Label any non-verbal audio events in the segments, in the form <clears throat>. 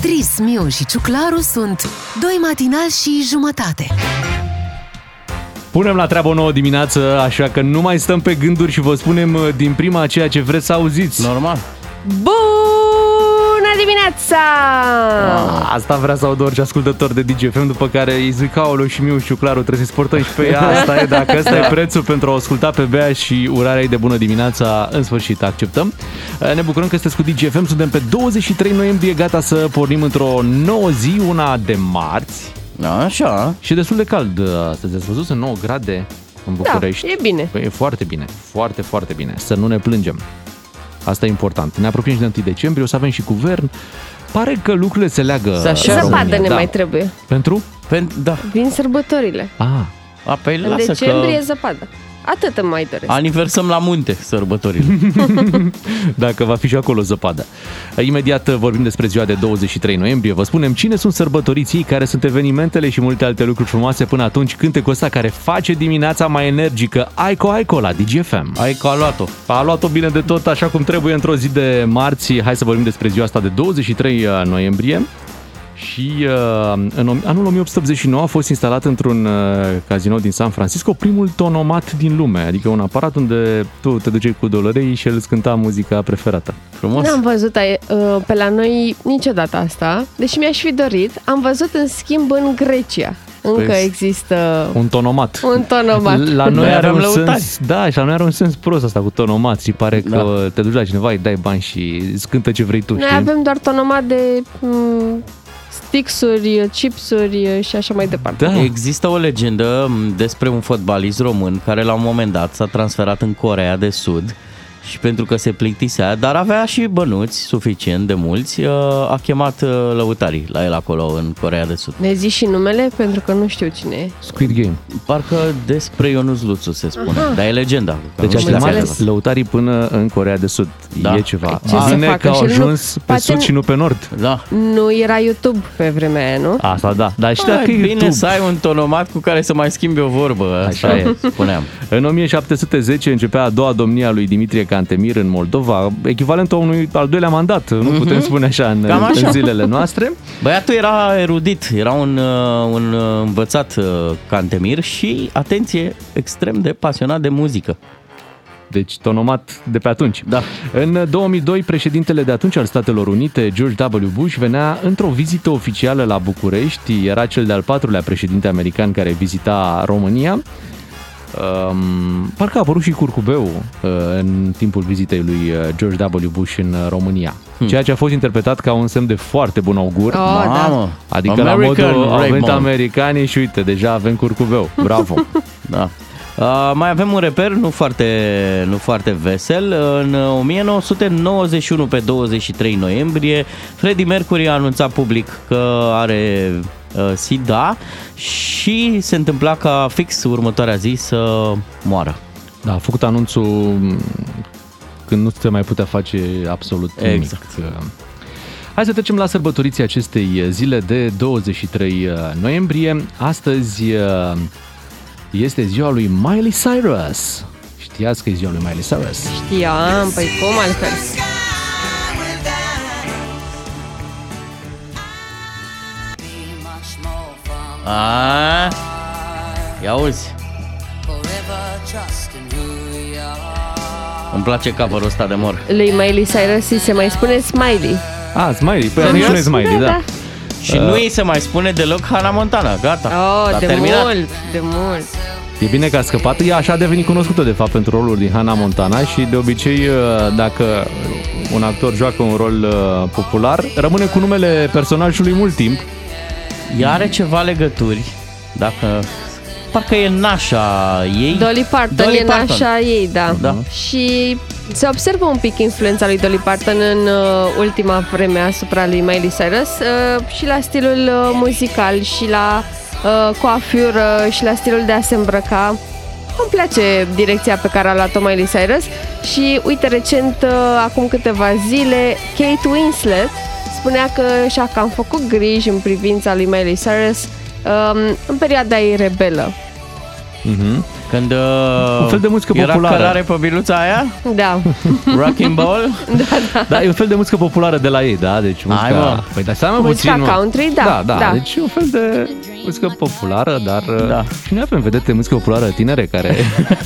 Beatrice, Miu și Ciuclaru sunt doi matinali și jumătate. Punem la treabă o nouă dimineață, așa că nu mai stăm pe gânduri și vă spunem uh, din prima ceea ce vreți să auziți. Normal. Bună dimineața! Asta vrea să aud orice ascultător de DGFM, după care îi zic, aoleu și Miu și Claru, trebuie să sportăm și pe ea. Asta e, dacă ăsta e prețul pentru a o asculta pe Bea și urarea ei de bună dimineața, în sfârșit acceptăm. Ne bucurăm că sunteți cu DGFM, suntem pe 23 noiembrie, gata să pornim într-o nouă zi, una de marți. Așa. Și destul de cald uh, astăzi, ați văzut, sunt 9 grade în București. Da, e bine. Păi e foarte bine, foarte, foarte bine. Să nu ne plângem. Asta e important. Ne apropiem și de 1 decembrie, o să avem și guvern. Pare că lucrurile se leagă Se așează. în România. Zăpadă ne da. mai trebuie. Pentru? Pen- da. Vin sărbătorile. Ah, A, păi În lasă decembrie că zăpadă. Atât îmi mai doresc. aniversăm la munte sărbătorile. <laughs> dacă va fi și acolo zăpadă. Imediat vorbim despre ziua de 23 noiembrie. Vă spunem cine sunt sărbătoriții, care sunt evenimentele și multe alte lucruri frumoase până atunci. Cântecul ăsta care face dimineața mai energică. Aico, Aico la DGFM. Ai că a luat-o. A luat-o bine de tot, așa cum trebuie într-o zi de marți. Hai să vorbim despre ziua asta de 23 noiembrie. Și uh, în om- anul 1889 a fost instalat într-un uh, casino din San Francisco primul tonomat din lume, adică un aparat unde tu te duceai cu dolărei și el îți cânta muzica preferată. Frumos. N-am văzut ai- uh, pe la noi niciodată asta, deși mi-aș fi dorit. Am văzut în schimb în Grecia. Încă Păi, există Un tonomat. un tonomat. La noi Noi are aveam un lăutari. sens, da, și la noi are un sens prost asta cu tonomat și pare Da. că te duci la cineva, îi dai bani și îți cântă ce vrei tu, Noi știi? avem doar tonomat de mm, stixuri, chipsuri și așa mai departe. Da. Există o legendă m, despre un fotbalist român care la un moment dat s-a transferat în Corea de Sud și pentru că se plictisea, dar avea și bănuți suficient de mulți, uh, a chemat uh, lăutarii la el acolo în Corea de Sud. Ne zici și numele pentru că nu știu cine e. Squid Game. Parcă despre Ionuț Luțu se spune, dar e legenda. Deci Nu a știu dacă chemat e lăutarii până în Corea de Sud. Da. E ceva. Ce să Bine facă? că au Și nu- ajuns pe poate sud nu- și nu pe nord. Da. Nu era YouTube pe vremea aia, nu? Asta da. Dar și dacă Ai, e bine YouTube. să ai un tonomat cu care să mai schimbi o vorbă, așa, Așa e, spuneam. <laughs> În 1710 începea a doua domnie a lui Dimitrie Cantemir în Moldova, echivalentul unui al doilea mandat, nu putem spune așa în, Mhm. Cam așa. în zilele noastre. Băiatul era erudit, era un, uh, un uh, învățat uh, cantemir și, atenție, extrem de pasionat de muzică. Deci tonomat de pe atunci. Da. În 2002, președintele de atunci al Statelor Unite, George W. Bush, venea într-o vizită oficială la București. Era cel de-al patrulea președinte american care vizita România. Um, parcă a apărut și curcubeu uh, în timpul vizitei lui uh, George W. Bush în uh, România. Ceea ce a fost interpretat ca un semn de foarte bun augur. Oh, da. Mamă! Adică American la modul au venit Raymond. americanii și uite, deja avem curcubeu. Bravo! <laughs> Da. Uh, mai avem un reper nu foarte, nu foarte vesel. În 1991, pe 23 noiembrie, Freddie Mercury a anunțat public că are uh, SIDA și se întâmpla ca fix următoarea zi să moară. Da, a făcut anunțul m, când nu se mai putea face absolut nimic. Exact. Hai să trecem la sărbătoriții acestei zile de 23 noiembrie. Astăzi uh, este ziua lui Miley Cyrus. Știați că e ziua lui Miley Cyrus? Știam, păi cum altfel? A, ia auzi. Îmi place cover-ul ăsta de mor. Lui Miley Cyrus îi se mai spune Smiley. Ah, Smiley. Păi Serios? atunci nu e Smiley, da. Și nu îi se mai spune deloc Hannah Montana. Gata. Oh, s-a de terminat. mult, de mult. E bine că a scăpat. Ea așa a devenit cunoscută, de fapt, pentru roluri din Hannah Montana și, de obicei, uh, dacă un actor joacă un rol uh, popular, rămâne cu numele personajului mult timp. Ea are ceva legături, dacă... Parcă e nașa ei. Dolly Parton Dolly e Parton. nașa ei, da. Da. Și se observă un pic influența lui Dolly Parton în uh, ultima vreme asupra lui Miley Cyrus uh, și la stilul uh, muzical și la uh, coafură și la stilul de a se îmbrăca. Îmi place direcția pe care a luat-o Miley Cyrus și uite recent, uh, acum câteva zile, Kate Winslet spunea că și-a cam făcut griji în privința lui Miley Cyrus um, în perioada ei rebelă. Mhm. Când uh, Un fel de muzică era populară. călare pe biluța aia, Da. <laughs> Rocking Ball, <laughs> Da, e un fel de muzică populară de la ei, da? Deci muzica... mă. Păi dai seama Muzica puțin, mă. country, da, Da, da, da. deci e un fel de muzică populară, dar... Da. Și noi avem vedete muzică populară tinere care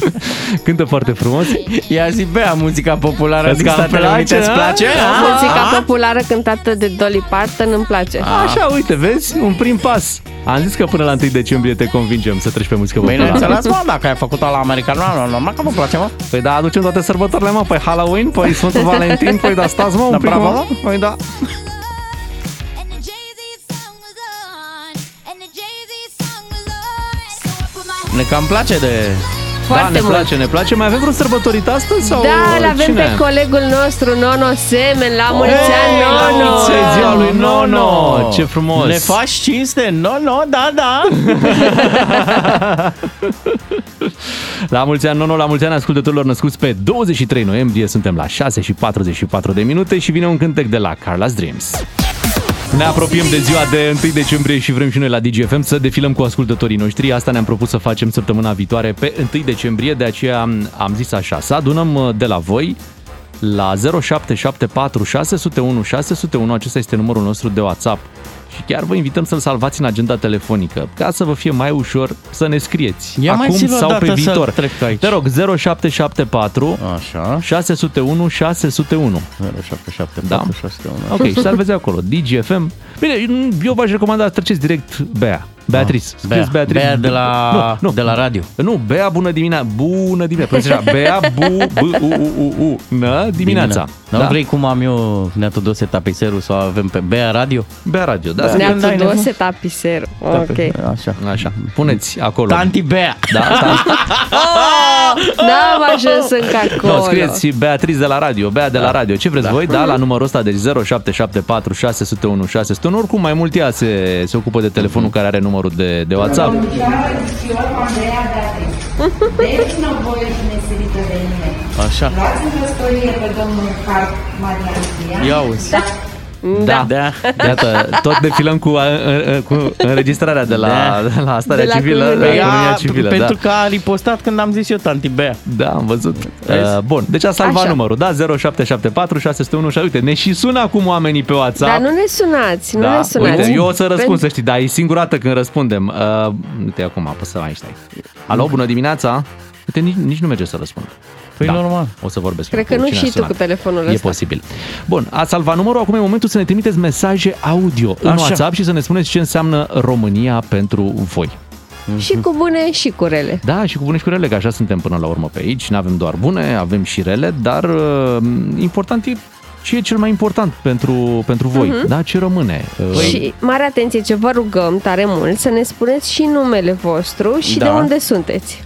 <laughs> cântă foarte frumos. ia zi Bea, muzica populară Îți din cam Statele place, Unite, îți a? place? Muzica populară cântată de Dolly Parton îmi place. Așa, uite, vezi? Un prim pas. Am zis că până la 1 decembrie te convingem să treci pe muzică Bine populară. înțeles, mă, dacă ai făcut-o la american, nu, nu, normal că mă place, mă. Păi da, aducem toate sărbătorile, mă, păi Halloween, păi Sfântul <laughs> Valentin, păi da, stați, mă, un Da, pic, bravo, mă. mă. Păi da. Ne cam place de... Foarte da, ne mult. place, ne place. Mai avem vreun sărbătorit astăzi? Sau Da, îl avem cine? pe colegul nostru, Nono Semen, la mulți ani, Ei, la Nono! mulți E ziua lui Nono! Ce frumos! Ne faci cinste? No, no, da, da. <laughs> La mulți ani, Nono, la mulți ani ascultătorilor născuți pe 23 noiembrie. Suntem la 6 și 44 de minute și vine un cântec de la Carla's Dreams. Ne apropiem de ziua de 1 decembrie și vrem și noi la DGFM să defilăm cu ascultătorii noștri. Asta ne-am propus să facem săptămâna viitoare pe 1 decembrie, de aceea am zis așa, să adunăm uh, de la voi la 0774 601 601, acesta este numărul nostru de WhatsApp și chiar vă invităm să-l salvați în agenda telefonică ca să vă fie mai ușor să ne scrieți Ia mai acum zi-l o sau dată pe să viitor. trec aici. Te rog, 0774 Așa. 601 601. 0774 Da. 601. Ok, și salvezi acolo. DGFM. Bine, eu v-aș recomanda să treceți direct Bea. Beatrice. Ah, Bea. Scrieți Beatrice. Bea de la, Nu, nu. de la radio. Nu, Bea, bună dimineața. Bună dimineața. Păi zicea, Bea, bu, b, u, u, u, u, nă, dimineața. Da. Nu vrei cum am eu Neatodose tapiserul sau avem pe Bea Radio? Bea radio, da. Bea. să- Ne- Când ai Ne-ați nevoie. dus tapiserul. Ok. Așa. Așa, puneți acolo. Tanti Bea. Da, <laughs> da. N-am ajuns încă acolo. Nu, scrieți Beatriz de la radio, Bea de la radio. Ce vreți voi? Da, la numărul ăsta de 0774 601 601. Oricum, mai mult ea se, se ocupă de telefonul care are numărul de, de WhatsApp. Deci nu voi și meserită de nimeni. Așa. Luați în căsătorie pe domnul Carp Marian Ia uzi. Da. Da. Iată, tot defilăm cu, a- a- cu înregistrarea de la, Da. de la starea De la civilă, de Cununea. la economia Ea, civilă. pentru da. că a ripostat când am zis eu Tanti Bea. Da, am văzut. Vezi? Uh, bun, deci a salvat Așa. numărul, da? 0774 601 și uite, ne și sună acum oamenii pe WhatsApp. Dar nu ne sunați, nu da, ne sunați. uite, eu o să răspund, Pentru- să știi, dar e singura dată când răspundem. Uh, uite, acum apăsăm aici, stai. Alo, bună dimineața? Uite, nici, nici nu merge să răspund. Păi normal. O să vorbesc Cred cu că nu cine a și tu sunat. cu telefonul E ăsta. posibil. Bun, a salvat numărul, acum e momentul să ne trimiteți mesaje audio în Așa. WhatsApp și să ne spuneți ce înseamnă România pentru voi. Și cu bune și cu rele. Da, și cu bune și cu rele, că așa suntem până la urmă pe aici. Nu avem doar bune, avem și rele, dar uh, important e ce e cel mai important pentru, pentru voi, Mhm. da? Ce rămâne? Uh, Și mare atenție ce vă rugăm tare mult să ne spuneți și numele vostru și Da. de unde sunteți.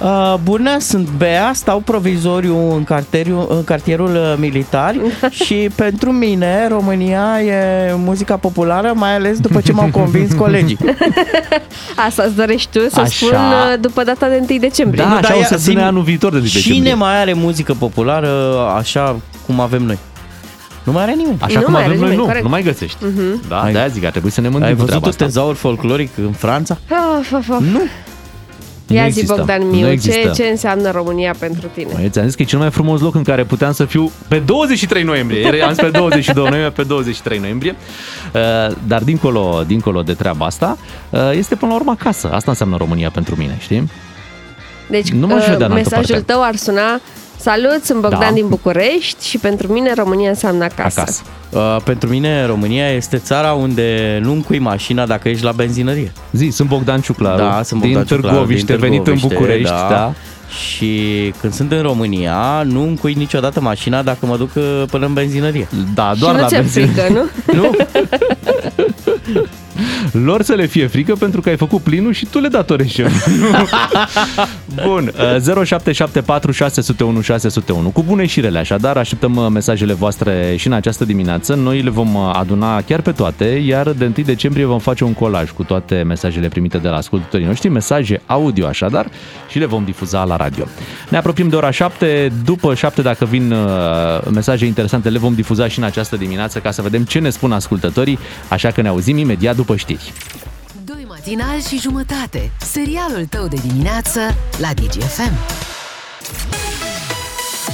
Uh, bună, sunt Bea, stau provizoriu în, carteriu, în cartierul uh, militar <laughs> și pentru mine România e muzica populară, mai ales după ce m-au convins <laughs> colegii. <laughs> Asta îți dorești tu să Așa. spun uh, după data de 1 decembrie. Da, Nu, așa dar o ia să zi-mi, sune anul viitor de decembrie. Cine mai are muzică populară așa cum avem noi? Nu mai are nimeni. Așa Nu cum mai avem are noi, nimeni, nu, corect. nu mai găsești. Da, Ai- de-aia zic, ar trebui să ne mândim Ai cu văzut treaba un asta. tezaur folcloric în Franța? Of, of, of. Nu. Nu Ia zi, există. Bogdan Nu Miu, ce, există. ce înseamnă România pentru tine? Măi, ți-am zis că e cel mai frumos loc în care puteam să fiu pe 23 noiembrie. Ieri am zis pe 22 noiembrie, pe 23 noiembrie. Uh, Dar dincolo, dincolo de treaba asta, uh, este până la urmă acasă. Asta înseamnă România pentru mine, știi? Deci Nu m-aș uh, vedea în altă mesajul parte. tău ar suna Salut, sunt Bogdan Da. din București și pentru mine România înseamnă acasă. Acasă. Uh, pentru mine România este țara unde nu încui mașina dacă ești la benzinărie. Zi, sunt Bogdan Ciuclaru, Da, sunt Bogdan din Ciuclaru, Târgoviște, din venit în Târgoviște, București, da. da. Și când sunt în România, nu încui niciodată mașina dacă mă duc uh, până în benzinărie. Da, Și doar nu la ți-e benzină. frică, nu? <laughs> <laughs> Nu? <laughs> Lor să le fie frică pentru că ai făcut plinul și tu le datorești. <laughs> Bun, uh, 0774 601 601. Cu bune și rele, așadar, așteptăm uh, mesajele voastre și în această dimineață. Noi le vom uh, aduna chiar pe toate, iar de 1 decembrie vom face un colaj cu toate mesajele primite de la ascultătorii noștri, mesaje audio așadar, și le vom difuza la radio. Ne apropiem de ora 7, după 7 dacă vin uh, mesaje interesante, le vom difuza și în această dimineață ca să vedem ce ne spun ascultătorii, așa că ne auzim imediat după știri. Doi matinali Matinal și jumătate. Serialul tău de dimineață la DGFM.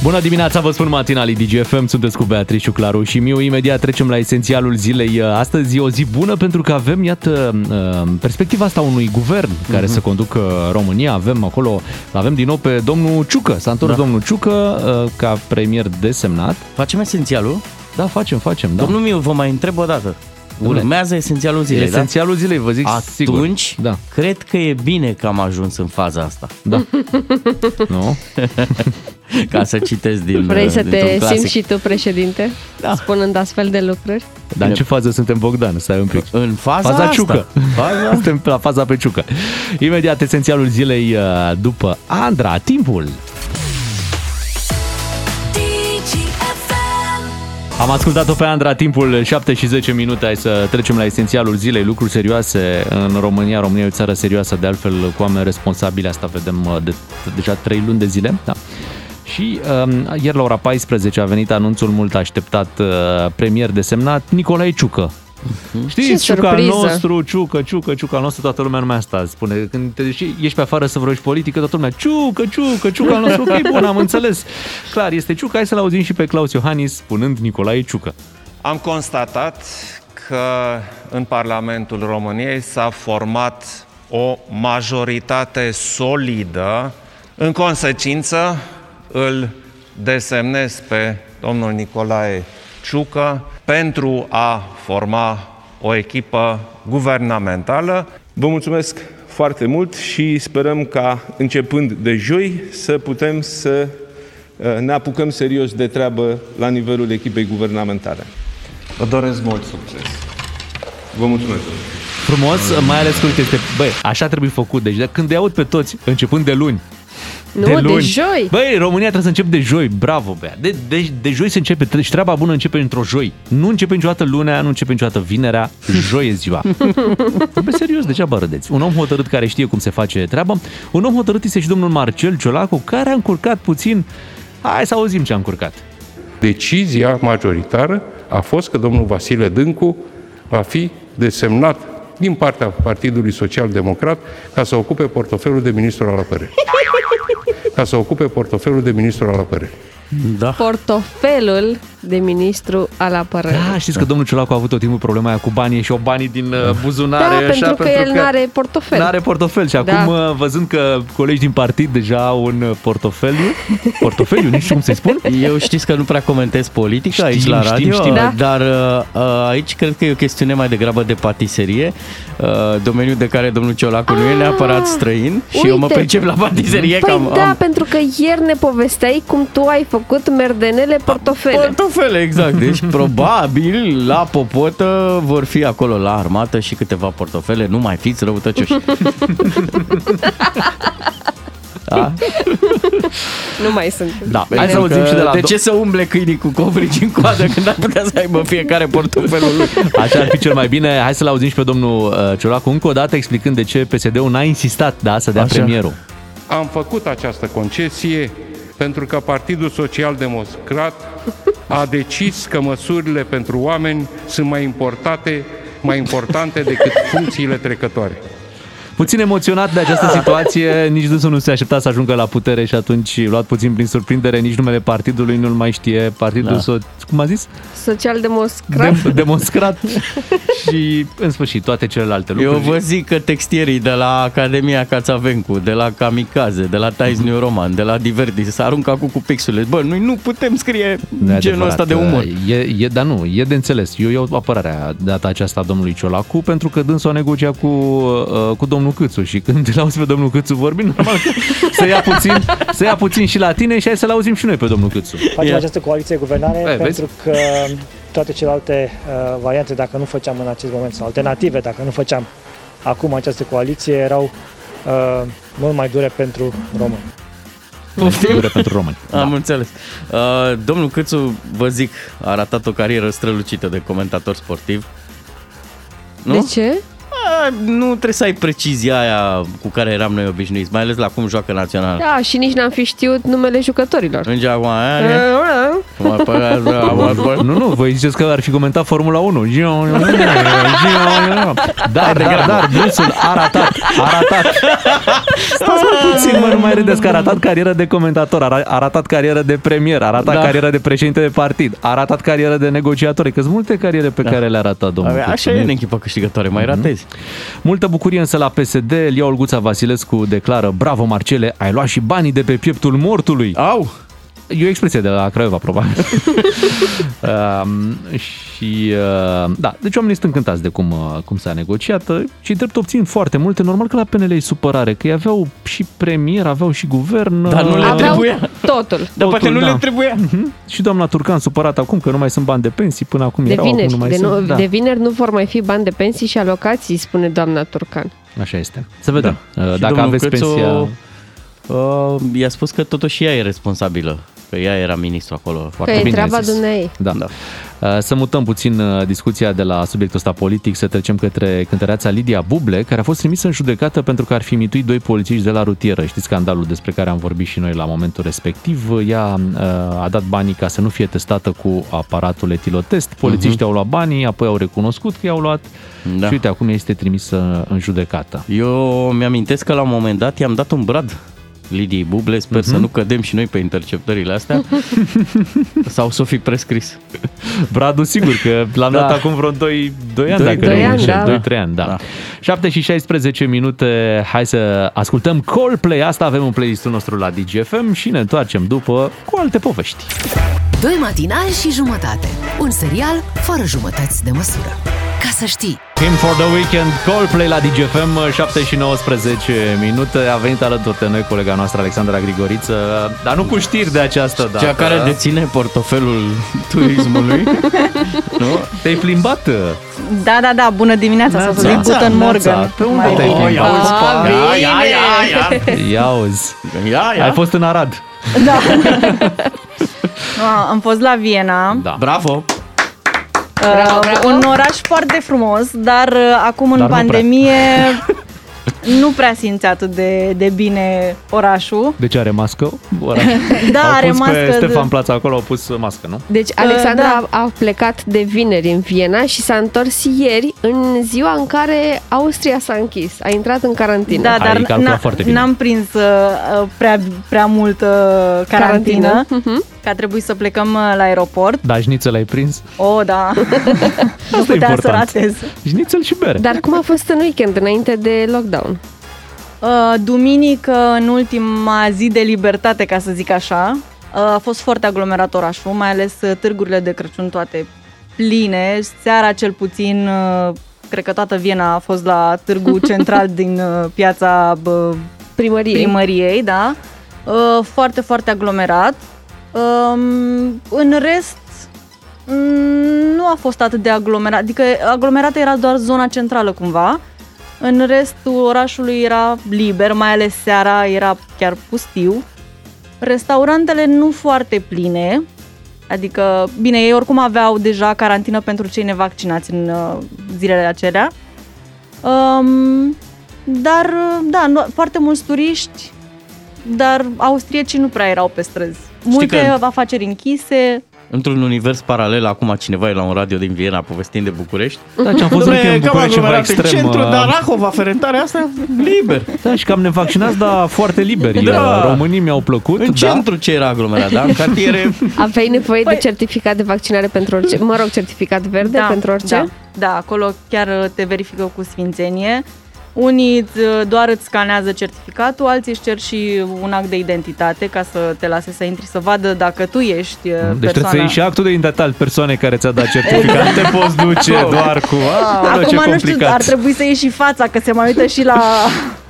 Bună dimineața, vă spun matinalii DGFM, sunteți cu Beatrice, Claru și Miu. Imediat trecem la esențialul zilei. Astăzi e o zi bună pentru că avem, iată, uh, perspectiva asta unui guvern care să conducă România. Avem acolo, avem din nou pe domnul Ciucă. S-a întors Da. domnul Ciucă uh, ca premier desemnat. Facem esențialul? Da, facem, facem, da. Domnul Miu, vă mai întreb o dată. Urmează esențialul zilei, Esențialul zilei, vă zic da? sigur. Atunci, Da. cred că e bine că am ajuns în faza asta. Da. <laughs> nu? Ca să citesc din Vrei să dintr-un te clasic. simți și tu președinte? Da. Spunând astfel de lucruri? Dar în ce fază suntem, Bogdan? Stai un pic. În faza, Faza asta. ciucă. Faza... <laughs> Suntem la faza pe ciucă. Imediat esențialul zilei uh, după Andra, timpul. Am ascultat-o pe Andra timpul 7 și 10 minute. Hai să trecem la esențialul zilei. Lucruri serioase în România. România e o țară serioasă, de altfel cu oameni responsabili. Asta vedem uh, de, deja 3 luni de zile. Da. Și um, ieri la ora 14 a venit anunțul mult așteptat uh, premier desemnat Nicolae Ciucă. Știți, Ce Ciuca al surpriză! nostru, Ciucă, Ciucă, Ciucă al nostru, toată lumea numai asta spune. Când te duci, ești pe afară să vorbești politică, toată lumea, Ciucă, Ciucă, Ciucă al nostru, ok, bun, am <laughs> înțeles. Clar, este Ciucă, hai să-l auzim și pe Claus Iohannis spunând Nicolae Ciucă. Am constatat că în Parlamentul României s-a format o majoritate solidă. În consecință, îl desemnez pe domnul Nicolae Ciucă pentru a forma o echipă guvernamentală. Vă mulțumesc foarte mult și sperăm ca începând de joi să putem să uh, ne apucăm serios de treabă la nivelul echipei guvernamentale. Vă doresc mult succes! Vă mulțumesc! Frumos, mai ales că, uite, este, băi, așa trebuie făcut. Deci de când îi aud pe toți, începând de luni, Nu, de, de joi. Băi, România trebuie să încep de joi, bravo, bea. De, de, de joi se începe, tre- și treaba bună începe într-o joi. Nu începe niciodată lunea, nu începe niciodată vinerea, joi e ziua. <laughs> Bă, serios, degeaba râdeți. Un om hotărât care știe cum se face treaba. Un om hotărât este și domnul Marcel Ciolacu, care a încurcat puțin... Hai să auzim ce a încurcat. Decizia majoritară a fost că domnul Vasile Dâncu va fi desemnat din partea Partidului Social Democrat ca să ocupe portofelul de ministru al apărării. <laughs> Ca să ocupe portofelul de ministru al apărării. Da. Portofelul de ministru al apărării. Da, știți că domnul Ciolacu a avut tot timpul problema aia cu banii și o banii din uh, buzunare. Da, așa, pentru că el n-are portofel. N-are portofel și Da. acum uh, văzând că colegi din partid deja au un uh, portofeliu, <laughs> portofeliu, nici știu cum să-i spun, Eu știți că nu prea comentez politică aici Știm, la știm, radio, știm. Da. dar uh, uh, aici cred că e o chestiune mai degrabă de patiserie, uh, domeniul de care domnul Ciolacu nu e neapărat străin și eu mă Uite. pricep la patiserie Păi că am, da, am pentru că ieri ne povesteai cum tu ai făcut merdenele portofele. portofele, exact. Deci probabil la popotă vor fi acolo la armată și câteva portofele, nu mai fiți răutăcioși. <laughs> Da? Nu mai sunt. Da, Pentru hai să auzim că și de la De do- ce să umble câinii cu covrigi în coadă când ar putea să aibă fiecare portofelul lui? Așa ar fi cel mai bine. Hai să-l auzim și pe domnul uh, Ciolacu încă o dată explicând de ce PSD-ul n-a insistat da, să dea Așa. premierul. Am făcut această concesie pentru că Partidul Social Democrat a decis că măsurile pentru oameni sunt mai importante, mai importante decât funcțiile trecătoare. Puțin emoționat de această situație, nici dânsul nu se aștepta să ajungă la putere și atunci luat puțin prin surprindere, nici numele partidului nu-l mai știe. Partidul, Da. so- cum a zis? Social-democrat. Dem- demonstrat <laughs> și în sfârșit toate celelalte Eu lucruri. vă zic că textierii de la Academia Cațavencu, de la Kamikaze, de la Times New Roman, de la Divertis, s-a aruncat cu, cu pixurile. Bă, noi nu putem scrie Nu e genul adevărat. ăsta de umor. E, e, dar nu, e de înțeles. Eu iau apărarea de data aceasta a domnului Ciolacu pentru că dânsul a negociat cu, uh, cu domnul Câțu și când îl auzi pe domnul Câțu vorbind, <laughs> normal că să ia puțin, să ia puțin și la tine și hai să-l auzim și noi pe domnul Câțu. Facem Ia. această coaliție de guvernare Eh, vezi? pentru că toate celelalte uh, variante, dacă nu făceam în acest moment, sau alternative, dacă nu făceam acum această coaliție, erau uh, mult mai dure pentru români. Dure pentru români. <laughs> Am înțeles. Uh, domnul Câțu, vă zic, a ratat o carieră strălucită de comentator sportiv. Nu? De ce? Nu trebuie să ai precizia aia cu care eram noi obișnuiți, mai ales la cum joacă național. Da, și nici n-am fi știut numele jucătorilor. În acum aia, Nu, nu, voi ziceți că ar fi comentat Formula 1. Dar, dar, dar, Brusul a ratat, a ratat. Stați mai puțin, mă, nu mai râdeți că a ratat carieră de comentator, a ra- a ratat carieră de premier, a ratat Da. carieră de președinte de partid, a ratat carieră de negociator, că sunt multe cariere pe care le-a ratat domnul. Așa Câțu, e nu în echipa câștigătoare, mai ratezi. Multă bucurie însă la PSD, Lia Olguța Vasilescu declară Bravo Marcele, ai luat și banii de pe pieptul mortului. Au! E o expresie de la Craiova, probabil. <laughs> um, și, uh, da, deci oamenii sunt încântați de cum, uh, cum s-a negociat. Uh, Și drept obțin foarte multe. Normal că la PNL e supărare, că ei aveau și premier, aveau și guvern. Dar nu le uh, Aveau trebuia. totul. Dar poate nu da. le trebuia. Mhm. Și doamna Turcan supărat acum că nu mai sunt bani de pensii, până acum De erau, acum vineri, nu mai de, sunt. nu, da. de vineri nu vor mai fi bani de pensii și alocații, spune doamna Turcan. Așa este. Să vedem. Da. Uh, Și Dacă domnul aveți Câțu, pensia... Uh, i-a spus că totuși ea e responsabilă, că ea era ministru acolo. Că Foarte e bine treaba ai zis. dumneai. Da. da. Să mutăm puțin uh, discuția de la subiectul ăsta politic, să trecem către cântăreața Lidia Buble, care a fost trimisă în judecată pentru că ar fi mituit doi polițiști de la rutieră. Știți scandalul despre care am vorbit și noi la momentul respectiv. Ea uh, a dat banii ca să nu fie testată cu aparatul etilotest. Polițiștii uh-huh. au luat banii, apoi au recunoscut că i-au luat Da. și uite, acum ea este trimisă în judecată. Eu mi-amintesc că la un moment dat i-am dat un brad Lidiei Buble, sper să nu cădem și noi pe interceptările astea <laughs> sau să o fi prescris. Bradu, sigur că l-am Da. dat acum vreo 2, 2 ani, Doi- dacă doi nu ani, înșel. da. 2-3 ani, da. Da. 7 și 16 minute, hai să ascultăm Coldplay, asta avem în playlistul nostru la DGFM și ne întoarcem după cu alte povești. Doi matinali și jumătate. Un serial fără jumătăți de măsură. Ca să știi. Team for the Weekend, Coldplay la DGFM, 7 și 19 minute. A venit alături de noi colega noastră Alexandra Grigoriță, dar nu cu știri de această dată. Cea care deține portofelul turismului. <laughs> nu? Te-ai plimbat? Da, da, da, bună dimineața, să Neața, zic Guten neața. Morgen. Pe unde Mai te-ai bine. plimbat? auzi, Ah, ia, bine. ia, ia, ia. Ia auzi. Ia, ia. Ai fost în Arad. Da. <laughs> Ah, Am fost la Viena, Da. Bravo! Bravo, uh, bravo. un oraș foarte frumos, dar uh, acum în Dar nu prea. pandemie <laughs> nu prea simți atât de, de bine orașul. Deci are mască? Oraș. <laughs> Da, au are pus mască pe de- Stefan Plața acolo, au pus mască, nu? Deci Alexandra da. a, a plecat de vineri în Viena și s-a întors ieri în ziua în care Austria s-a închis. A intrat în carantină. Da, Ai dar calculat n- foarte bine. n-am prins uh, prea, prea multă carantină, Carantină. Mhm. Că a trebuit să plecăm uh, la aeroport. Da, șnițel ai prins? Oh, da, <laughs> nu Asta e putea să important. ratez. Șnițel și bere. Dar cum a fost în weekend, înainte de lockdown? Uh, duminică, în ultima zi de libertate, ca să zic așa, uh, a fost foarte aglomerat orașul, mai ales uh, târgurile de Crăciun toate pline. Seara cel puțin, uh, cred că toată Viena a fost la târgu <laughs> central din uh, piața bă, Primărie. primăriei, da. Uh, Foarte, foarte aglomerat. Um, În rest, mm, nu a fost atât de aglomerat, adică aglomerată era doar zona centrală cumva. În restul orașului era liber, mai ales seara era chiar pustiu. Restaurantele nu foarte pline, adică, bine, ei oricum aveau deja carantină pentru cei nevaccinați în uh, zilele acelea. Um, dar, uh, da, nu, foarte mulți turiști, dar austriecii nu prea erau pe străzi. Multe că- afaceri închise, Într-un univers paralel, acum cineva e la un radio din Viena povestind de București. Da, ce am fost Dom'le, în weekend în cam București ceva aglomerat în extrem. centru, uh, dar Rahova, Ferentarea asta, liber. Da, și cam nevaccinați, dar foarte liberi. Da. Românii mi-au plăcut, În da. centru ce era aglomerat, da? În cartiere... <laughs> Aveai nevoie Păi- de certificat de vaccinare pentru orice, mă rog, certificat verde pentru orice? Da, da, acolo chiar uh, te verifică cu sfințenie. Unii uh, doar îți scanează certificatul, alții își cer și un act de identitate ca să te lase să intri să vadă dacă tu ești uh, Deci trebuie să persoana. iei și actul de identitate al persoanei care ți-a dat certificat. Nu te poți duce <laughs> doar cu... Aoleu, ce Acum nu știu, complicat. ar trebui să ieși și fața, că se mai uită și la...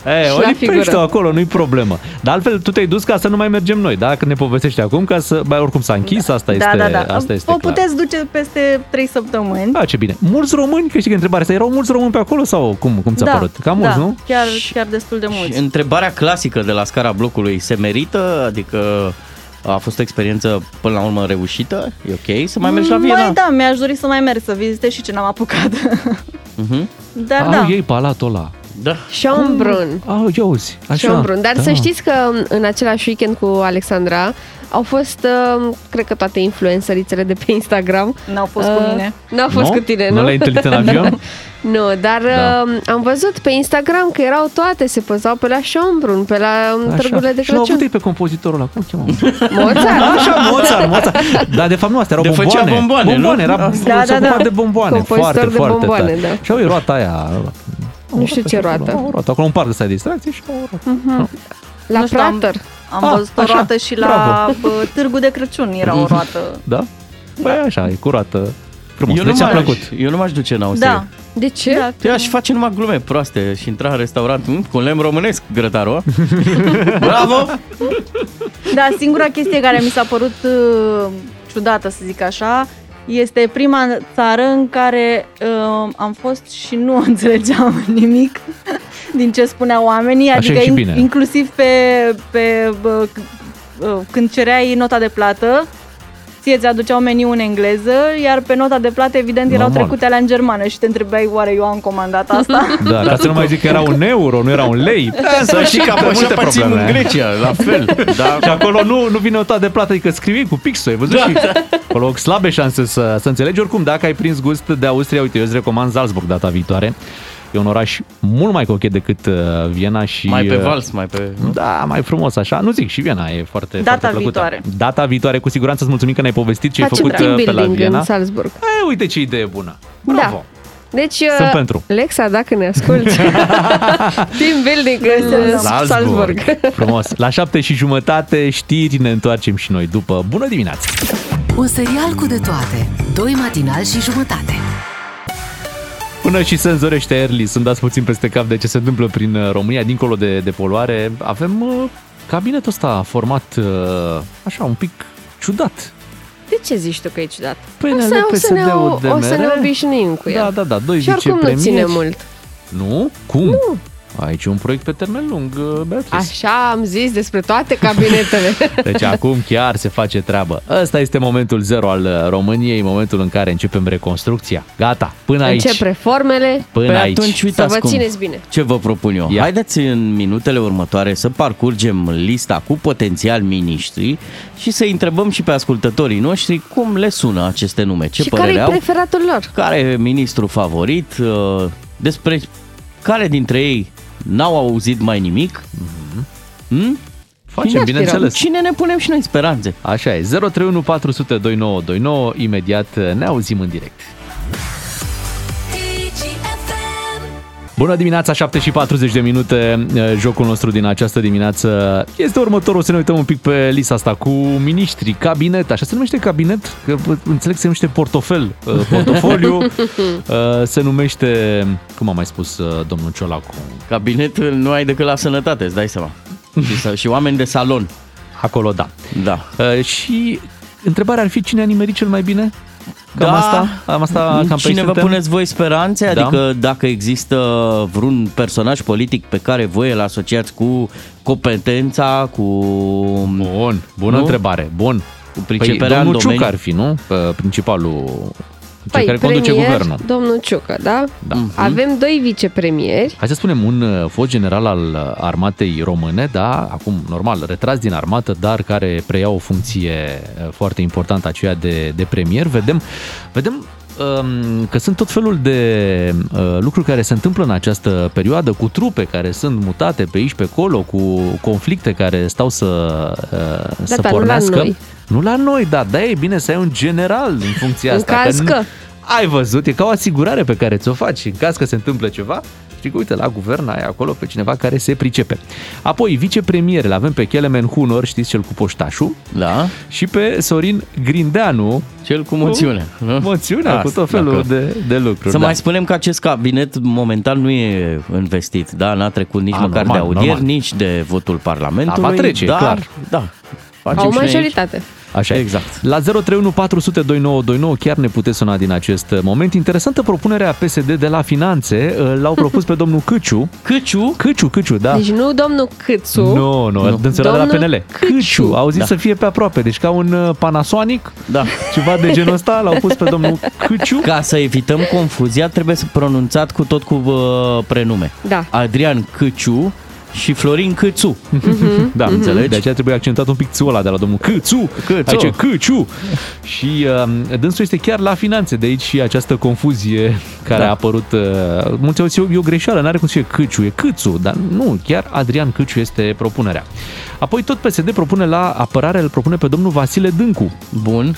E, Și o la lipește figură. acolo, nu-i problemă. Dar altfel, tu te-ai dus ca să nu mai mergem noi, da? Când ne povestești acum, ca să... Bă, oricum s-a închis, asta da, este, da, da. Asta este Vă clar. puteți duce peste 3 săptămâni. Da, ce bine. Mulți români, că știi că întrebarea asta, erau mulți români pe acolo sau cum, cum ți-a da, părut? Cam mulți, da, nu? Chiar, chiar destul de Și mulți. întrebarea clasică de la scara blocului se merită? Adică a fost o experiență până la urmă reușită? E ok să mai mergi la Viena? Mai da, mi-aș dori să mai merg să vizitez și ce n-am apucat. Mhm. Dar Au da, ei palatul ăla. Da. Schönbrunn. Au, ia uzi, așa. Schönbrunn. Dar da. să știți că în același weekend cu Alexandra au fost, uh, cred că toate influențărițele de pe Instagram. n-au fost cu mine. N-au fost Nu? cu tine, Nu nu? l-ai întâlnit în avion? <laughs> nu, dar Da. uh, am văzut pe Instagram că erau toate, se păzau pe la Schönbrunn, pe la um, târgurile de Și l-au avut Crăciun. ei pe compozitorul ăla, cum îl chemau? Mozart. <laughs> Așa, Mozart, Mozart. Dar de fapt nu, astea erau De făcea bomboane. bomboane, nu? bomboane, era, Da, se da, ocupa da. de bomboane. Compozitor Foarte, de foarte bomboane, tare. da. Și au ei roata aia. Nu știu ce roată. Au roată. Acolo un parc de stai de distracție și au o roată. La Nu știu, am- Prater. Am Ah, văzut o așa, roată și la bravo. bă, Târgul de Crăciun era o roată. Da? Păi așa, e curată. Frumos. Eu Deci nu, ți-a m-aș, plăcut. eu nu m-aș duce în Austria. Da. De ce? Da. Eu aș face numai glume proaste și intra în restaurant mm, cu lemn românesc, grătarul. <laughs> Bravo! Da, singura chestie care mi s-a părut uh, ciudată, să zic așa, este prima țară în care uh, am fost și nu <laughs> înțelegeam nimic din ce spuneau oamenii, Așa adică e și in- bine. inclusiv pe, pe bă, c- uh, când cereai nota de plată, ție ți aduceau meniu în engleză, iar pe nota de plată, evident, erau Normal. trecute alea în germană și te întrebai, oare eu am comandat asta? <laughs> Da, ca să nu mai zic că era un euro, nu era un lei. Să știi că Multe așa pățim în probleme. Grecia, la fel. <laughs> Da. Și acolo nu, nu vine o toată de plată, adică scrii cu pixul, ai văzut? Da. Și acolo slabe șanse să, să înțelegi. Oricum, dacă ai prins gust de Austria, uite, eu îți recomand Salzburg data viitoare. E un oraș mult mai cochet decât uh, Viena și... Mai pe uh, vals, mai pe... nu? Da, mai frumos așa. Nu zic, și Viena e foarte, Data foarte plăcută. viitoare. Data viitoare, cu siguranță îți mulțumim că ne-ai povestit ce ai Facem făcut team uh, pe la building Viena. în Salzburg. E, uite ce idee bună. Bravo. Da. Deci, Sunt uh, pentru. Lexa, dacă ne asculti, <laughs> team building în uh, Salzburg. Frumos. La șapte și jumătate știri, ne întoarcem și noi după. Bună dimineața! Un serial cu de toate. Doi matinali și jumătate. Până și se înzorește early, sunt dați puțin peste cap de ce se întâmplă prin uh, România, dincolo de, de poluare. Avem uh, cabinetul ăsta format uh, așa un pic ciudat. De ce zici tu că e ciudat? PNL, o să, o să, ne, PSD-ul, o să ne DMR. obișnuim cu el. Da, da, da, doi Și oricum nu vicepremieri. ține mult. Nu? Cum? Nu. Aici e un proiect pe termen lung, uh, Beatrice. Așa am zis despre toate cabinetele. <laughs> Deci acum chiar se face treabă. Ăsta este momentul zero al uh, României, momentul în care începem reconstrucția. Gata, până aici. Încep reformele. Până Păi aici. atunci, Să uitați vă cum. țineți bine. Ce vă propun eu? Ia. Haideți în minutele următoare să parcurgem lista cu potențial miniștri și să întrebăm și pe ascultătorii noștri cum le sună aceste nume, ce și care părere e au, preferatul lor? care e ministru favorit, uh, despre care dintre ei n-au auzit mai nimic. Hmm? Facem, Cine bineînțeles. Cine ne punem și noi speranțe? Așa e, 031 400 2929, imediat uh, ne auzim în direct. Bună dimineața, 7 și 40 de minute. Uh, Jocul nostru din această dimineață este următorul. Să ne uităm un pic pe lista asta cu miniștri, cabinet. Așa se numește cabinet? Că bă, înțeleg că se numește portofel. uh, Portofoliu. Uh, <laughs> Se numește, cum a mai spus uh, domnul Ciolacu? Cabinet nu ai decât la sănătate, îți dai seama. și, și oameni de salon. Acolo, da. Da. Uh, Și întrebarea ar fi cine a nimerit cel mai bine? Cam Da. asta? Am asta cam pe Cine aici vă suntem? puneți voi speranțe? Da. Adică dacă există vreun personaj politic pe care voi îl asociați cu competența, cu... Bun, bună Nu? întrebare. Bun. Cu priceperea domnul în Ciuc domeniu. ar fi, nu? Uh, Principalul cel Păi, care conduce premier, guvernul. domnul Ciucă, da? Da. Avem doi vicepremieri. Hai să spunem un uh, fost general al uh, armatei române, da, acum normal, retras din armată, dar care preia o funcție uh, foarte importantă, aceea de, de premier. Vedem, vedem um, că sunt tot felul de uh, lucruri care se întâmplă în această perioadă, cu trupe care sunt mutate pe aici, pe acolo, cu conflicte care stau să, uh, să dar nu la pornească. noi. Nu la noi, da, da, e bine să ai un general în funcția În asta. caz nu- că. ai văzut, e ca o asigurare pe care ți-o faci în caz că se întâmplă ceva. Știi că, uite, la guvern ai acolo pe cineva care se pricepe. Apoi, vicepremierele, avem pe Kelemen Hunor, știți, cel cu poștașul, Da, și pe Sorin Grindeanu, cel cu moțiune. nu? moțiunea, cu Asta, tot felul dacă- de, de lucruri. Să da. mai spunem că acest cabinet momentan nu e investit, da? N-a trecut nici A, măcar normal, de audieri, normal. nici de votul Parlamentului. Da, va trece, dar, clar. Da, facem Au și noi aici. Majoritate. Așa Exact. La 031 400 2929 chiar ne puteți suna din acest moment. Interesantă propunerea PSD de la Finanțe. L-au propus pe domnul Câciu. <laughs> Câciu? Câciu, Câciu, da. Deci nu domnul Câțu. Nu, nu, Nu. dânsul era de la Domnul PNL. Câciu. Câciu, au zis Da. să fie pe aproape, deci ca un uh, Panasonic, Da. ceva de genul ăsta, l-au pus pe domnul Câciu. Ca să evităm confuzia, trebuie să pronunțat cu tot cu uh, prenume. Da. Adrian Câciu și Florin Câțu. Da, Înțelegi? De aceea trebuie accentat un pic țul ăla de la domnul Câțu. Câțu. Aici e Câciu. Și uh, dânsul este chiar la finanțe, de aici și această confuzie care Da. a apărut. Uh, mulți au zis, e o- e o greșeală, n-are cum să fie Câciu, e Câțu, dar nu, chiar Adrian Câciu este propunerea. Apoi tot PSD propune la apărare, îl propune pe domnul Vasile Dâncu, Bun.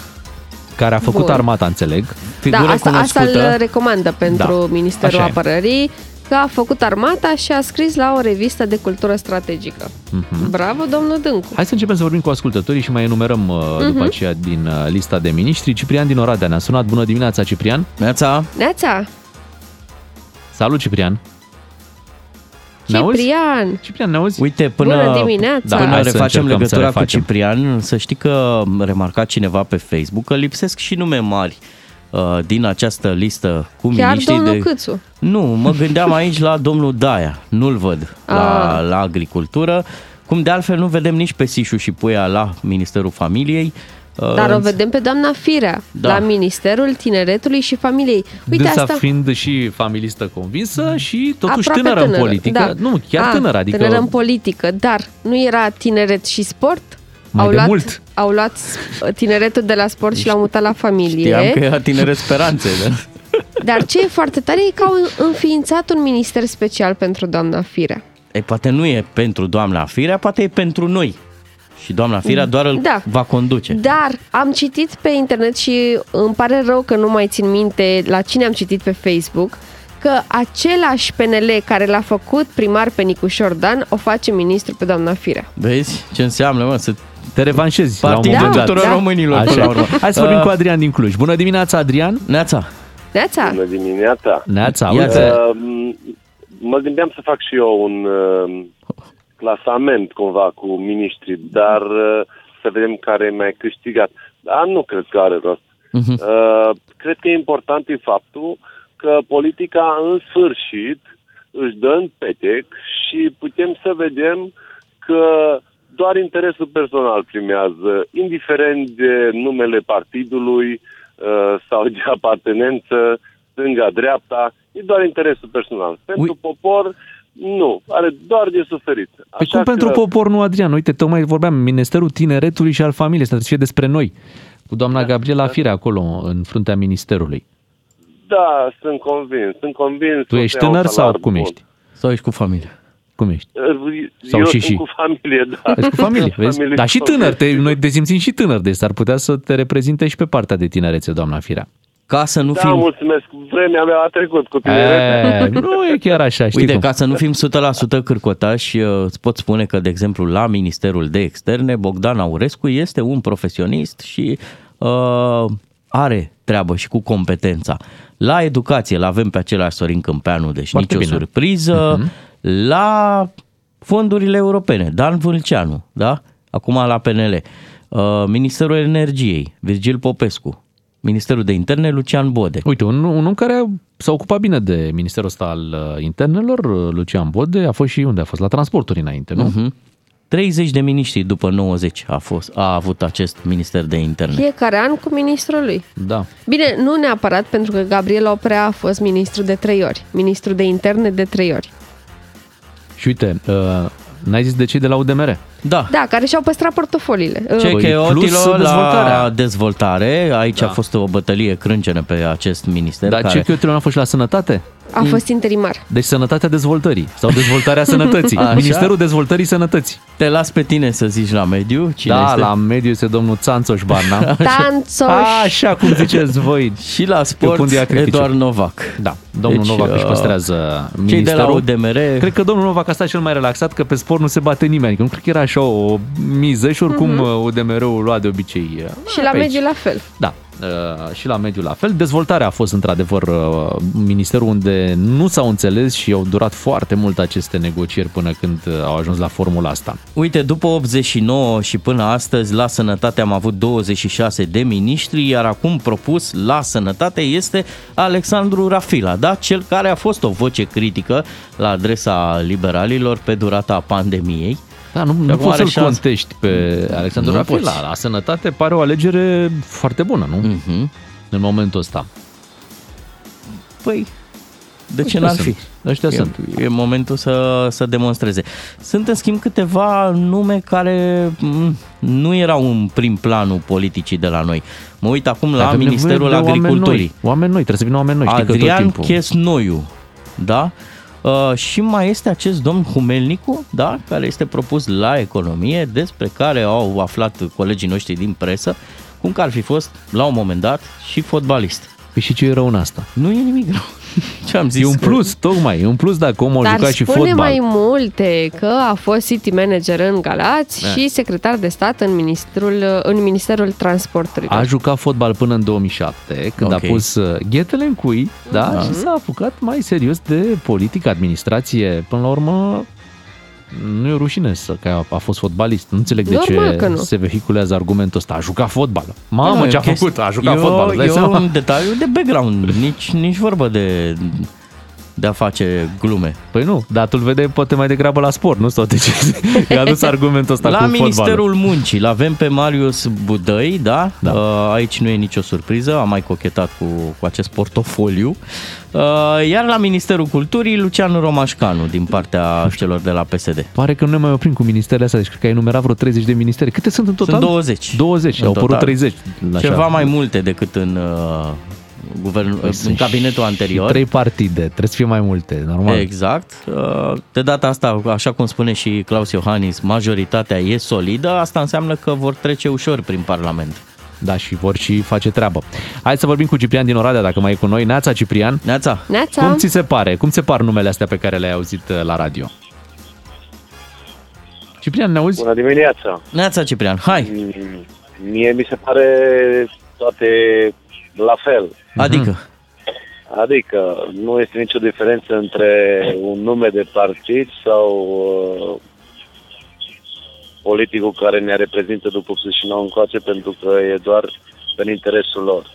care a făcut Bun. armata, înțeleg. Da, Figură asta, asta cunoscută. îl recomandă pentru Da, Ministerul așa e. Apărării, că a făcut armata și a scris la o revistă de cultură strategică. Mhm. Bravo, domnul Dâncu! Hai să începem să vorbim cu ascultătorii și mai enumerăm uh, după aceea din uh, lista de miniștri. Ciprian din Oradea ne-a sunat. Bună dimineața, Ciprian! Neața, Neața! Salut, Ciprian! Ne auzi? Ciprian! Ciprian, ne auzi? uite, până, Bună dimineața! Da, până hai să refacem încercăm să legătura cu refacem. Ciprian, să știi că a remarcat cineva pe Facebook că lipsesc și nume mari uh, din această listă cu Chiar miniștrii domnul de... Câțu. Nu, mă <laughs> gândeam aici la domnul Daia, nu-l văd la, Ah. la agricultură, cum de altfel nu vedem nici pe Sișu și Puia la Ministerul Familiei. Uh, Dar o vedem pe doamna Firea Da. la Ministerul Tineretului și Familiei. Uite Dânsa asta. fiind și familistă convinsă și totuși aproape tânără, în politică. Da. Nu, chiar A, tânără, adică Tânără în politică, dar nu era tineret și sport? Mai au de luat, mult. Au luat tineretul de la sport și l-au mutat la familie. Știam că era tinere speranțe. Da? <laughs> Dar ce e foarte tare e că au înființat un minister special pentru doamna Firea. Ei, poate nu e pentru doamna Firea, poate e pentru noi. Și doamna Firea doar îl Da. va conduce. Dar am citit pe internet și îmi pare rău că nu mai țin minte la cine am citit pe Facebook că același PNL care l-a făcut primar pe Nicușor Dan o face ministru pe doamna Firea. Vezi ce înseamnă, mă, să te revanșezi la un Partidul moment dat. tuturor Da. românilor, Așa. până la urmă. Hai să vorbim Uh, cu Adrian din Cluj. Bună dimineața, Adrian! Neața, Neața? Bună dimineața! Neața, Ia uite. zi. Uh, mă gândeam să fac și eu un uh, clasament cumva cu miniștri, dar uh, să vedem care e mai câștigat. Dar nu cred că are rost. Mhm. Uh, cred că e important e faptul că politica în sfârșit își dă în petec și putem să vedem că doar interesul personal primează, indiferent de numele partidului uh, sau de apartenență, stânga-dreapta, e doar interesul personal. Pentru popor, nu, are doar de suferit. Păi cum pentru popor nu, Adrian? Uite, tocmai vorbeam, Ministerul Tineretului și al Familiei, asta trebuie să fie despre noi. Cu doamna Gabriela Firea acolo, în fruntea Ministerului. Da, sunt convins, sunt convins. Tu o ești să iau un tânăr sau salar cum bun. ești? sau ești cu familie? Cum ești? Sau Eu și sunt și. cu familie, da. Ești cu familie, vezi? Familie Dar și cu tânăr, te, familie. noi te simțim și tânăr, deci s-ar putea să te reprezinte și pe partea de tinerețe, doamna Firea. Ca să nu Da, fim... mulțumesc. Vremea mea a trecut cu tine. E, nu e chiar așa, știi Uite, cum. ca să nu fim 100% cârcotași, uh, îți pot spune că, de exemplu, la Ministerul de Externe, Bogdan Aurescu este un profesionist și uh, are treabă și cu competența. La educație îl avem pe același Sorin Câmpeanu, deci Foarte nicio bine. surpriză. Mhm. La fondurile europene, Dan Vâlceanu, da? Acum la PNL. Uh, Ministerul Energiei, Virgil Popescu. Ministerul de Interne, Lucian Bode. Uite, un, un om care s-a ocupat bine de Ministerul ăsta al uh, Internelor, uh, Lucian Bode, a fost și unde a fost? La transporturi înainte, nu? Mhm. 30 de miniștri după 90 a, fost, a avut acest minister de interne. Fiecare an cu ministrul lui. Da. Bine, nu neapărat, pentru că Gabriel Oprea a fost ministru de trei ori. Ministru de interne de trei ori. Și uite, uh, n-ai zis de cei de la UDMR? Da. Da, care și-au păstrat portofoliile. Ce Uh, că plus Otilo dezvoltarea. la dezvoltare, aici Da. a fost o bătălie crâncenă pe acest minister. Dar care... ce Chiotilon a fost și la sănătate? A fost interimar. Deci sănătatea dezvoltării sau dezvoltarea <laughs> sănătății. Așa? Ministerul dezvoltării sănătății. Te las pe tine să zici la mediu cine da, este. la mediu este domnul Țanțoș Barna. <laughs> Tanțoș. Așa cum ziceți voi. Și la sport, pun diacritice. Eduard Novac. Da, domnul Deci, Novac își uh, păstrează Cei de la ministerul. UDMR... Cred că domnul Novac a stat cel mai relaxat, că pe sport nu se bate nimeni. Adică nu cred că era așa o miză și oricum uh, UDMR-ul lua de obicei. uh, Și la pe aici. mediu la fel. Da, uh, și la mediu la fel. Dezvoltarea a fost într-adevăr uh, ministerul unde nu s-au înțeles și au durat foarte mult aceste negocieri până când uh, au ajuns la formula asta. Uite, după 89 și până astăzi, la sănătate am avut 26 de miniștri, iar acum propus la sănătate este Alexandru Rafila, da? cel care a fost o voce critică la adresa liberalilor pe durata pandemiei. Da, nu, nu acum poți are să-l șans- contești pe Alexandru Nu Rafila. poți. La sănătate pare o alegere foarte bună, nu? Mhm. În momentul ăsta. Păi, de ce Ăștia n-ar sunt. fi? Ăștia e, sunt. E momentul să, să demonstreze. Sunt, în schimb, câteva nume care m, nu erau în prim planul politicii de la noi. Mă uit acum la Avem Ministerul nevoie de oameni Agriculturii. Noi. Oameni noi, trebuie să vină oameni noi, știi că tot Adrian timpul. Chesnoiu, da? Uh, și mai este acest domn Humelnicu, da? Care este propus la economie, despre care au aflat colegii noștri din presă, cum că ar fi fost, la un moment dat, și fotbalist. Păi și ce e rău în asta? Nu e nimic rău. <laughs> Ce am zis? E un plus, tocmai, e un plus dacă omul a Dar jucat și spune fotbal. mai multe că a fost city manager în Galați Da. și secretar de stat în Ministerul, în Ministerul Transporturilor. A jucat fotbal până în 2007, când Ok. a pus uh, ghetele în cui, da, Da. și s-a apucat mai serios de politică, administrație. Până la urmă, nu e o rușine să, că a, a fost fotbalist. Nu înțeleg de Normal ce că nu. se vehiculează argumentul ăsta. A jucat fotbal. Mamă, Da, e ce a o chestie- făcut? A jucat e o- fotbal. îți dai E seama? un detaliu de background, nici, nici vorbă de, de a face glume. Păi nu, dar tu vede poate mai degrabă la sport, nu? Sau de ce <laughs> i-a adus argumentul ăsta La cu fotbalul. Ministerul Muncii, l avem pe Marius Budăi, da? Da. Uh, Aici nu e nicio surpriză, am mai cochetat cu, cu acest portofoliu. Uh, Iar la Ministerul Culturii, Lucian Romașcanu, din partea celor de la PSD. Pare că nu ne mai oprim cu ministerele astea, deci cred că ai numerat vreo 30 de ministere. Câte sunt în total? Sunt 20. 20, În au apărut total. 30. Așa. Ceva mai multe decât în, uh, guvern, Păi în sunt cabinetul și anterior. trei partide, trebuie să fie mai multe, normal. Exact. Uh, De data asta, așa cum spune și Claus Iohannis, majoritatea e solidă, asta înseamnă că vor trece ușor prin Parlament. Da, și vor și face treabă. Hai să vorbim cu Ciprian din Oradea, dacă mai e cu noi. Neața, Ciprian. Neața. Neața. Cum ți se pare? Cum se par numele astea pe care le-ai auzit uh, la radio? Ciprian, ne auzi? Bună dimineața! Neața, Ciprian, hai! Mm, Mie mi se pare toate la fel. Adică? Adică nu este nicio diferență între un nume de partid sau uh, politicul care ne reprezintă după 89 încoace pentru că e doar în interesul lor.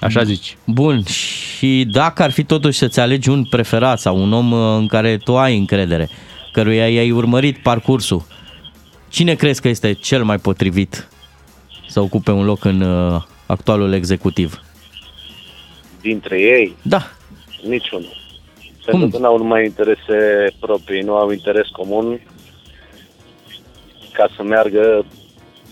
Așa zici. Bun, și dacă ar fi totuși să-ți alegi un preferat sau un om uh, în care tu ai încredere, căruia i-ai urmărit parcursul, cine crezi că este cel mai potrivit să ocupe un loc în uh, actualul executiv? Dintre ei, Da. niciunul. Pentru că nu au numai interese proprii, nu au interes comun ca să meargă,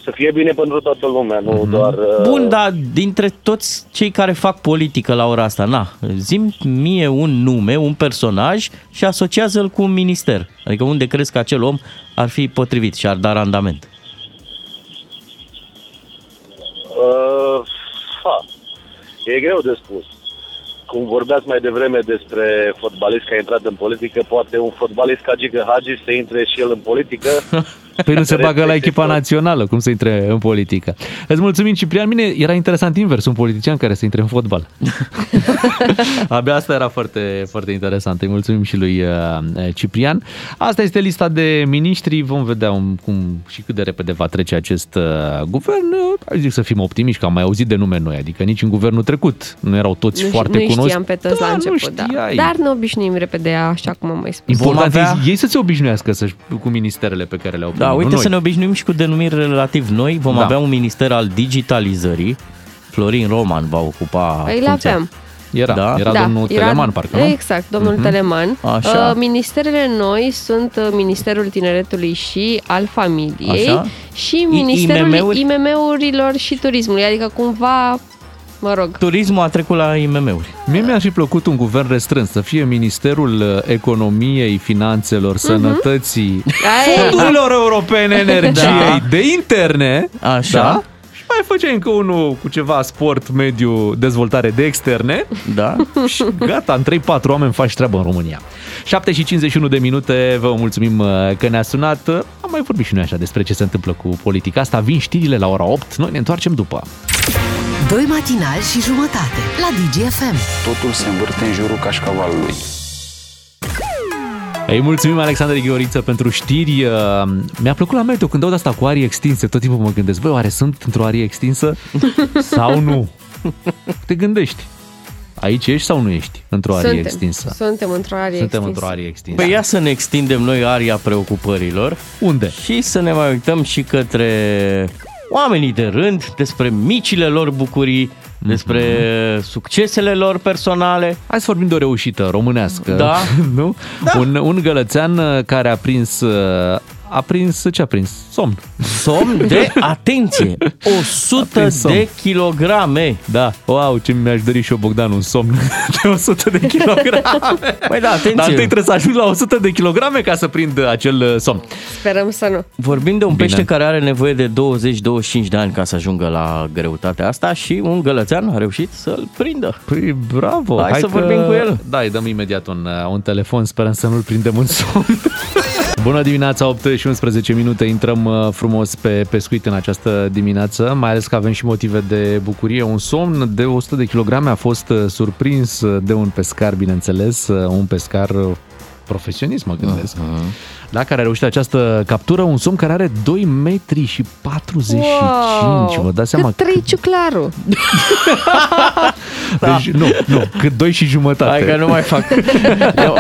să fie bine pentru toată lumea, nu doar... uh, Bun, dar dintre toți cei care fac politică la ora asta, na, zim mie un nume, un personaj și asociază-l cu un minister. Adică unde crezi că acel om ar fi potrivit și ar da randament? Uh, ha, e greu de spus. Cum vorbeați mai devreme despre fotbalist care a intrat în politică, poate un fotbalist ca Giga Hagi să intre și el în politică. <laughs> Păi nu se bagă la Respectiv echipa tot. națională, cum să intre în politică. Îți mulțumim, Ciprian. Mine era interesant invers, un politician care să intre în fotbal. <laughs> Abia asta era foarte, foarte interesant. Îi mulțumim și lui uh, Ciprian. Asta este lista de miniștri. Vom vedea um, cum și cât de repede va trece acest uh, guvern. Uh, Aș zic să fim optimiști, că am mai auzit de nume noi. Adică nici în guvernul trecut nu erau toți nu, foarte nu cunoscuți. știam pe toți Da, la nu început, da. știai. Dar ne obișnuim repede, așa cum am mai spus. Important Vom avea- e ei să se obișnuiască să cu ministerele pe care le-au Da, primit, nu uite noi. să ne obișnuim și cu denumiri relativ noi. Vom Da. avea un minister al digitalizării. Florin Roman va ocupa Îl funcția. aveam. Era, Da? era domnul Teleman, parcă, nu? Exact, domnul Mhm. Teleman. Așa. Uh, Ministerele noi sunt uh, Ministerul Tineretului și al Familiei Așa. și I- Ministerul IMM-uri? IMM-urilor și Turismului, adică cumva, mă rog, Turismul a trecut la IMM-uri. Mie mi-ar fi plăcut un guvern restrâns, să fie Ministerul uh, Economiei, Finanțelor, Sănătății, Aia e. Fondurilor Europene, Energiei, Da. de interne. Așa. Da? Și mai făceai încă unul cu ceva sport, mediu, dezvoltare de externe. Da. Și gata, în 3-4 oameni faci treabă în România. 7 și 51 de minute, vă mulțumim uh, că ne-a sunat. Am am mai vorbit și noi așa despre ce se întâmplă cu politica asta. Vin știrile la ora 8, noi ne întoarcem după. Doi matinali și jumătate la DGFM. Totul se învârte în jurul cașcavalului. Îi mulțumim, Alexandru Gheoriță, pentru știri. Uh, Mi-a plăcut la meteo când aud asta cu arii extinse. Tot timpul mă gândesc, băi, oare sunt într-o arie extinsă <laughs> sau nu? Te gândești. Aici ești sau nu ești într-o arie Suntem. extinsă? Suntem într-o arie Suntem extinsă. într-o arie extinsă. Păi ia să ne extindem noi aria preocupărilor. Unde? Și să ne mai uităm și către oamenii de rând, despre micile lor bucurii, despre succesele lor personale. Hai să vorbim de o reușită românească. Da. <laughs> nu? Da. Un, un gălățean uh, care a prins uh, a prins, ce a prins? Somn. Somn de, <laughs> atenție, 100 prins somn. de kilograme. Da. Wow, ce mi-aș dori și eu, Bogdan, un somn <laughs> de 100 de kilograme. <laughs> Păi da, atenție. Dar întâi trebuie să ajung la 100 de kilograme ca să prind acel uh, somn. Sperăm să nu. Vorbim de un Bine. pește care are nevoie de 20-25 de ani ca să ajungă la greutatea asta și un gălățean a reușit să-l prindă. Păi, bravo! Hai, să că- vorbim cu el. Da, îi dăm imediat un, uh, un telefon, sperăm să nu-l prindem în somn. Bună dimineața, 8 și 11 minute, intrăm uh, frumos pe pescuit în această dimineață, mai ales că avem și motive de bucurie. Un somn de 100 de kilograme a fost uh, surprins uh, de un pescar, bineînțeles, uh, un pescar uh, profesionist, mă gândesc. Uh-huh. Da, care a reușit această captură, un somn care are 2 metri și 45. Wow! Vă dați seama Cât trei ciuclarul. <laughs> Deci, nu, nu, cât 2 și jumătate. Hai că nu mai fac. <laughs> Eu,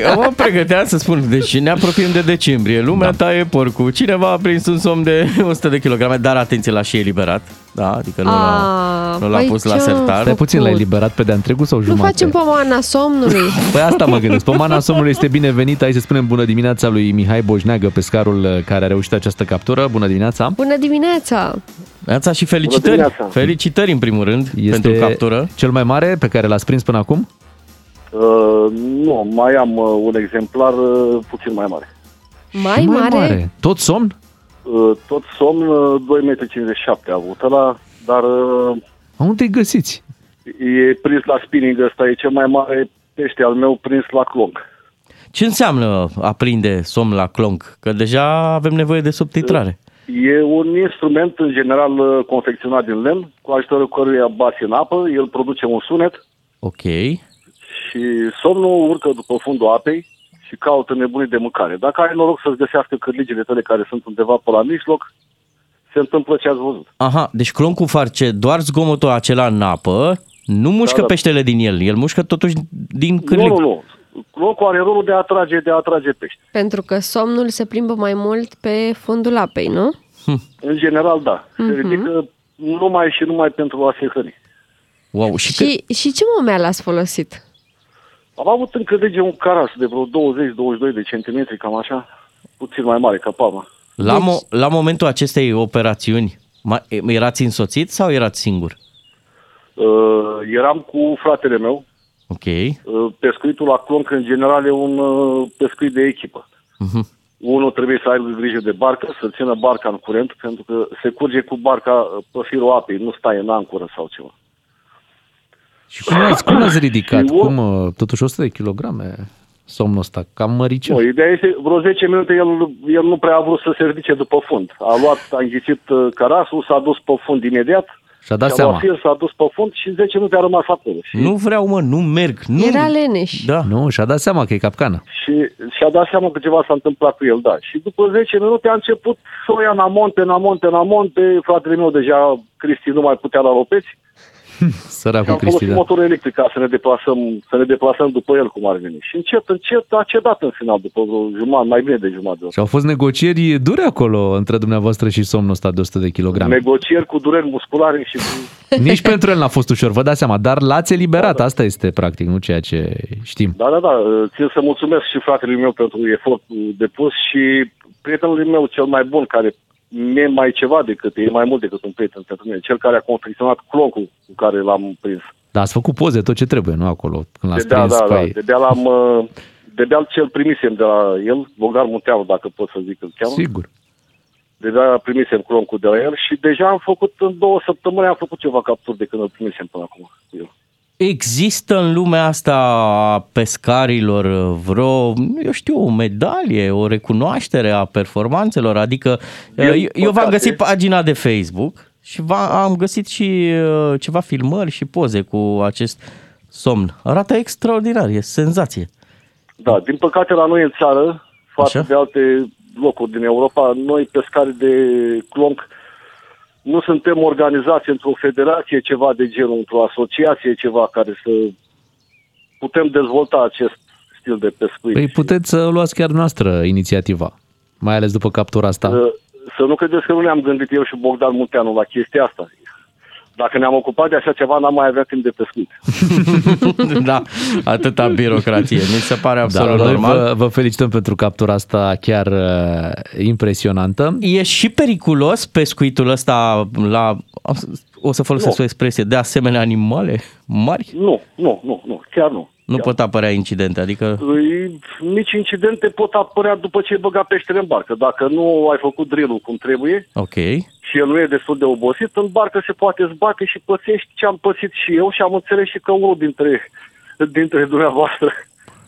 eu mă pregăteam să spun, deci ne apropiem de decembrie, lumea da. taie porcul, cineva a prins un somn de <laughs> 100 de kilograme, dar atenție, l-a și eliberat. Da, adică nu l-a, Ah, nu l-a păi pus la ce-a sertar. Stai puțin, l-ai eliberat pe de-a întregul sau Nu jumătate? facem pomana somnului. Păi asta mă gândesc. Pomana somnului este binevenit. Hai să spunem bună dimineața lui Mihai Boșneagă, pescarul uh, care a reușit această captură. Bună dimineața! Bună dimineața! Neața și felicitări. Bună dimineața. Felicitări în primul rând Este pentru captură. cel mai mare pe care l-ați prins până acum? Uh, nu, mai am uh, un exemplar uh, puțin mai mare. Mai, Și mare? Tot somn? Uh, tot somn, uh, 2,57 m a avut ăla, dar uh, A, Unde-i găsiți? e prins la spinning ăsta, e cel mai mare pește al meu prins la clonc. Ce înseamnă a prinde somn la clonc? Că deja avem nevoie de subtitrare. E un instrument, în general, uh, confecționat din lemn, cu ajutorul căruia bați în apă, el produce un sunet Ok. și somnul urcă după fundul apei și caută nebunii de mâncare. Dacă ai noroc să-ți găsească cârligile tale care sunt undeva pe la mijloc, se întâmplă ce ați văzut. Aha, deci cloncul face doar zgomotul acela în apă, nu mușcă Da, da. peștele din el, el mușcă totuși din cârlig. Nu, nu, nu. Clocul are rolul de a atrage, de a atrage pește. Pentru că somnul se plimbă mai mult pe fundul apei, nu? În general, da. Se Mhm. ridică numai și numai pentru a se hrăni. Wow, și, că... Și, și ce momeală ați folosit? Am avut încă lege un caras de vreo 20-22 de centimetri, cam așa, puțin mai mare ca palma. la, mo- la momentul acestei operațiuni, mai, erați însoțit sau erați singur? Uh, eram cu fratele meu. Ok. Uh, pescuitul la clonc, în general, e un uh, pescuit de echipă. Mhm. Unul trebuie să aibă grijă de barcă, să țină barca în curent, pentru că se curge cu barca uh, pe firul apei, nu stai în ancură sau ceva. Și cum l-ați, cum l-ați ridicat? Și eu- Cum, uh, totuși 100 de kilograme somnul ăsta, cam măricel. Nu, ideea este, vreo 10 minute el, el nu prea a vrut să se ridice după fund. A luat, a înghițit uh, carasul, s-a dus pe fund imediat, Și-a dat și-a seama. luat fir, s-a dus pe fund și 10 minute a rămas acolo. Și, Nu vreau, mă, nu merg. Nu. Era leneș. Da. Nu, și-a dat seama că e capcană. și și-a dat seama că ceva s-a întâmplat cu el, da. Și după 10 minute a început să o ia în amonte, în amonte, în amonte. Fratele meu deja, Cristi, nu mai putea la lopeți. <laughs> Și Săracul am Cristi, folosit da. motorul electric ca să ne deplasăm, să ne deplasăm după el cum ar veni. Și încet, încet a cedat în final, după vreo jumătate, mai bine de jumătate de oră. Și au fost negocieri dure acolo între dumneavoastră și somnul ăsta de 100 de kilograme. Negocieri cu dureri musculare și cu... <laughs> Nici pentru el n-a fost ușor, vă dați seama, dar l-ați eliberat, asta este practic, nu ceea ce știm. Da, da, da. Țin să mulțumesc și fratelui meu pentru efortul depus și prietenului meu cel mai bun, care e mai ceva decât, e mai mult decât un prieten pentru mine, cel care a confecționat cloncul cu care l-am prins. Dar ați făcut poze, tot ce trebuie, nu acolo, când l-ați De-abia, prins. da, da, păi, de-abia l-am... uh, De-abia cel primisem de la el, Bogar Munteanu, dacă pot să zic îl cheamă. Sigur. Deja primisem cloncul de la el și deja am făcut în două săptămâni, am făcut ceva capturi de când îl primisem până acum. cu el. Există în lumea asta a pescarilor vreo, eu știu, o medalie, o recunoaștere a performanțelor? Adică Din eu, eu v-am păcate- găsit pagina de Facebook și v- am găsit și uh, ceva filmări și poze cu acest somn. Arată extraordinar, e senzație. Da, din păcate la noi în țară, față Așa? de alte locuri din Europa, noi pescari de clonc nu suntem organizați într-o federație, ceva de genul, într-o asociație, ceva care să putem dezvolta acest stil de pescuit. Păi puteți să luați chiar noastră inițiativa, mai ales după captura asta. Să, să nu credeți că nu ne-am gândit eu și Bogdan Munteanu la chestia asta. Dacă ne-am ocupat de așa ceva, n-am mai avea timp de pescuit. <laughs> da, atâta birocrație. Mi se pare absolut da, noi normal. Vă, vă felicităm pentru captura asta chiar uh, impresionantă. E și periculos pescuitul ăsta la, o să folosesc Nu. o expresie, de asemenea animale mari? Nu, nu, nu, nu, chiar nu. Nu pot apărea incidente, adică... Îi- Mici incidente pot apărea după ce ai băgat peștele în barcă. Dacă nu ai făcut drill cum trebuie Ok. și el nu e destul de obosit, în barcă se poate zbate și pățești ce am pățit și eu și am înțeles și că unul dintre, dintre dumneavoastră.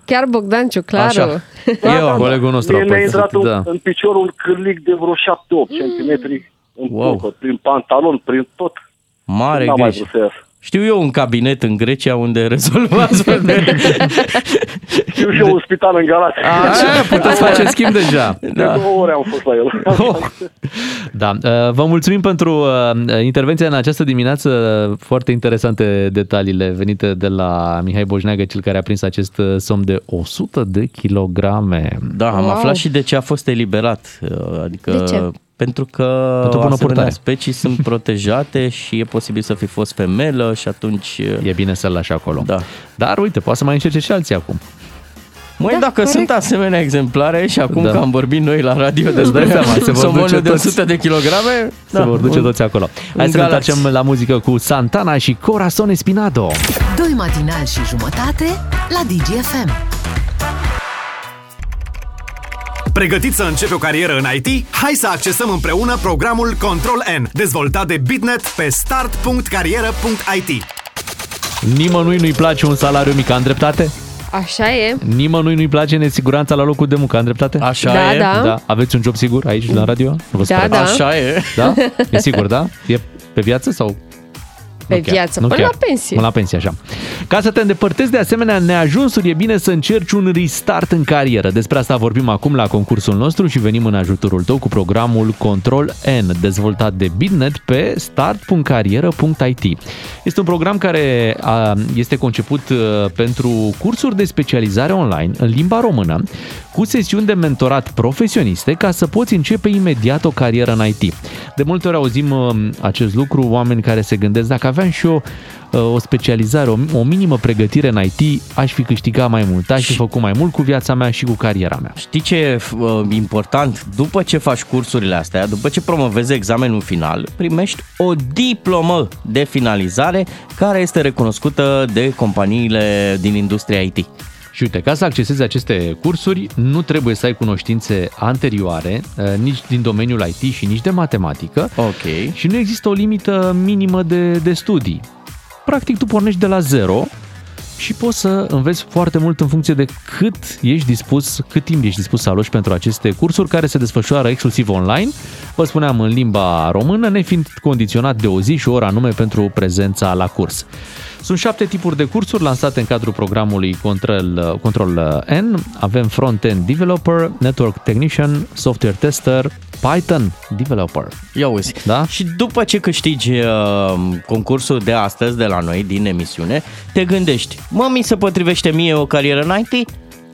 Chiar Bogdanciu, clar. Așa. Eu, colegul nostru a Mie mi-a intrat pățit, un, da. în picior un cârlic de vreo 7-8 cm în Wow. wow. prin pantalon, prin tot. Mare N-am mai grijă. vrut să iasă. Știu eu un cabinet în Grecia unde rezolvă astfel <laughs> de... Știu și eu un spital în Galați. Așa, puteți face schimb deja. De două ore am fost la el. Da, uh, vă mulțumim pentru uh, intervenția în această dimineață, foarte interesante detaliile venite de la Mihai Bojneagă, cel care a prins acest uh, somn de 100 de kilograme. Da, am Wow. aflat și de ce a fost eliberat. uh, Adică De ce? Pentru că Pentru bună asemenea purtare. specii sunt <laughs> protejate și e posibil să fi fost femelă și atunci... E bine să-l lași acolo. Da. Dar uite, poate să mai încerce și alții acum. Măi, Da, dacă corect. sunt asemenea exemplare și acum Da. că am vorbit noi la radio Îți despre dai seama, se vor <laughs> somonul duce de toți. 100 de kilograme, Se vor duce toți acolo. Hai în să ne Galați. întoarcem la muzică cu Santana și Corazon Espinado. Doi matinali și jumătate la DGFM. Pregătit să începi o carieră în IT? Hai să accesăm împreună programul Control N, dezvoltat de Bitnet pe start.carieră.it. Nimănui nu-i place un salariu mic, am dreptate? Așa e. Nimănui nu-i place nesiguranța la locul de muncă, am dreptate? Așa Da, e. da. da. Aveți un job sigur aici la radio? Nu vă Da, sperați. da. Așa e. Da? E <laughs> sigur, da? E pe viață sau? Pe Nu chiar, viață, nu până chiar. la pensie. Până la pensie, așa. Ca să te îndepărtezi de asemenea neajunsuri, e bine să încerci un restart în carieră. Despre asta vorbim acum la concursul nostru și venim în ajutorul tău cu programul Control N, dezvoltat de Bitnet pe start.carieră.it. Este un program care a, este conceput uh, pentru cursuri de specializare online în limba română, cu sesiuni de mentorat profesioniste ca să poți începe imediat o carieră în IT. De multe ori auzim uh, acest lucru, oameni care se gândesc dacă aveam și eu uh, o specializare, o, o minimă pregătire în IT, aș fi câștigat mai mult, aș fi făcut mai mult cu viața mea și cu cariera mea. Știi ce e uh, important? După ce faci cursurile astea, după ce promovezi examenul final, primești o diplomă de finalizare care este recunoscută de companiile din industria IT. Și uite, ca să accesezi aceste cursuri, nu trebuie să ai cunoștințe anterioare, uh, nici din domeniul IT și nici de matematică. Ok. Și nu există o limită minimă de, de studii. Practic, tu pornești de la zero și poți să înveți foarte mult în funcție de cât ești dispus, cât timp ești dispus să aloci pentru aceste cursuri care se desfășoară exclusiv online. Vă spuneam în limba română, nefiind condiționat de o zi și o oră anume pentru prezența la curs. Sunt șapte tipuri de cursuri lansate în cadrul programului Control, Control N. Avem Front-End Developer, Network Technician, Software Tester, Python Developer. Ia uzi. Da? Și după ce câștigi uh, concursul de astăzi de la noi, din emisiune, te gândești, mă, mi se potrivește mie o carieră în IT?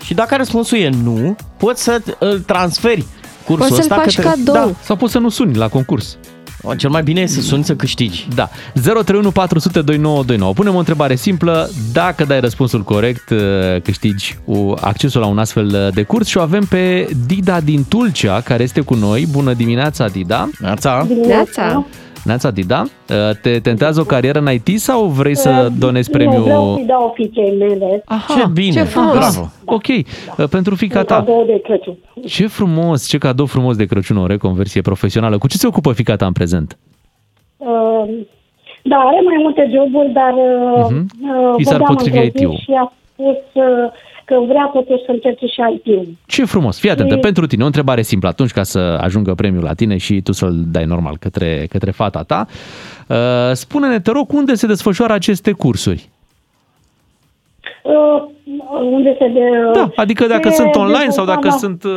Și dacă răspunsul e nu, poți să îl transferi cursul Poți să-l ăsta faci către... cadou. Da. Sau poți să nu suni la concurs. O, cel mai bine e să suni să câștigi. Da. 031 400 2929. Punem o întrebare simplă. Dacă dai răspunsul corect, uh, câștigi uh, accesul la un astfel de curs și o avem pe Dida din Tulcea, care este cu noi. Bună dimineața, Dida. Neața. Neața. Neața, Dida. Uh, Te tentează o carieră în IT sau vrei să donezi Nu, vreau premiul? să-i dau fiicei mele. Aha, Ce bine, ce frumos. bravo. Ok, Uh, pentru fica Un ta. cadou de Crăciun. Ce frumos, ce cadou frumos de Crăciun, o reconversie profesională. Cu ce se ocupă fica ta în prezent? Uh, Da, are mai multe joburi, dar uh, Mhm. uh, I s-ar vorbeam potrivi într-o zi IT-ul. Și a spus uh, că vrea totuși să încerce și IT-ul. Ce frumos. Fii atentă, Și- pentru tine o întrebare simplă atunci ca să ajungă premiul la tine și tu să-l dai normal către, către fata ta. Uh, Spune-ne, te rog, unde se desfășoară aceste cursuri? Uh, unde se de... Da, adică dacă se sunt online sau dacă desfășoară- sunt uh,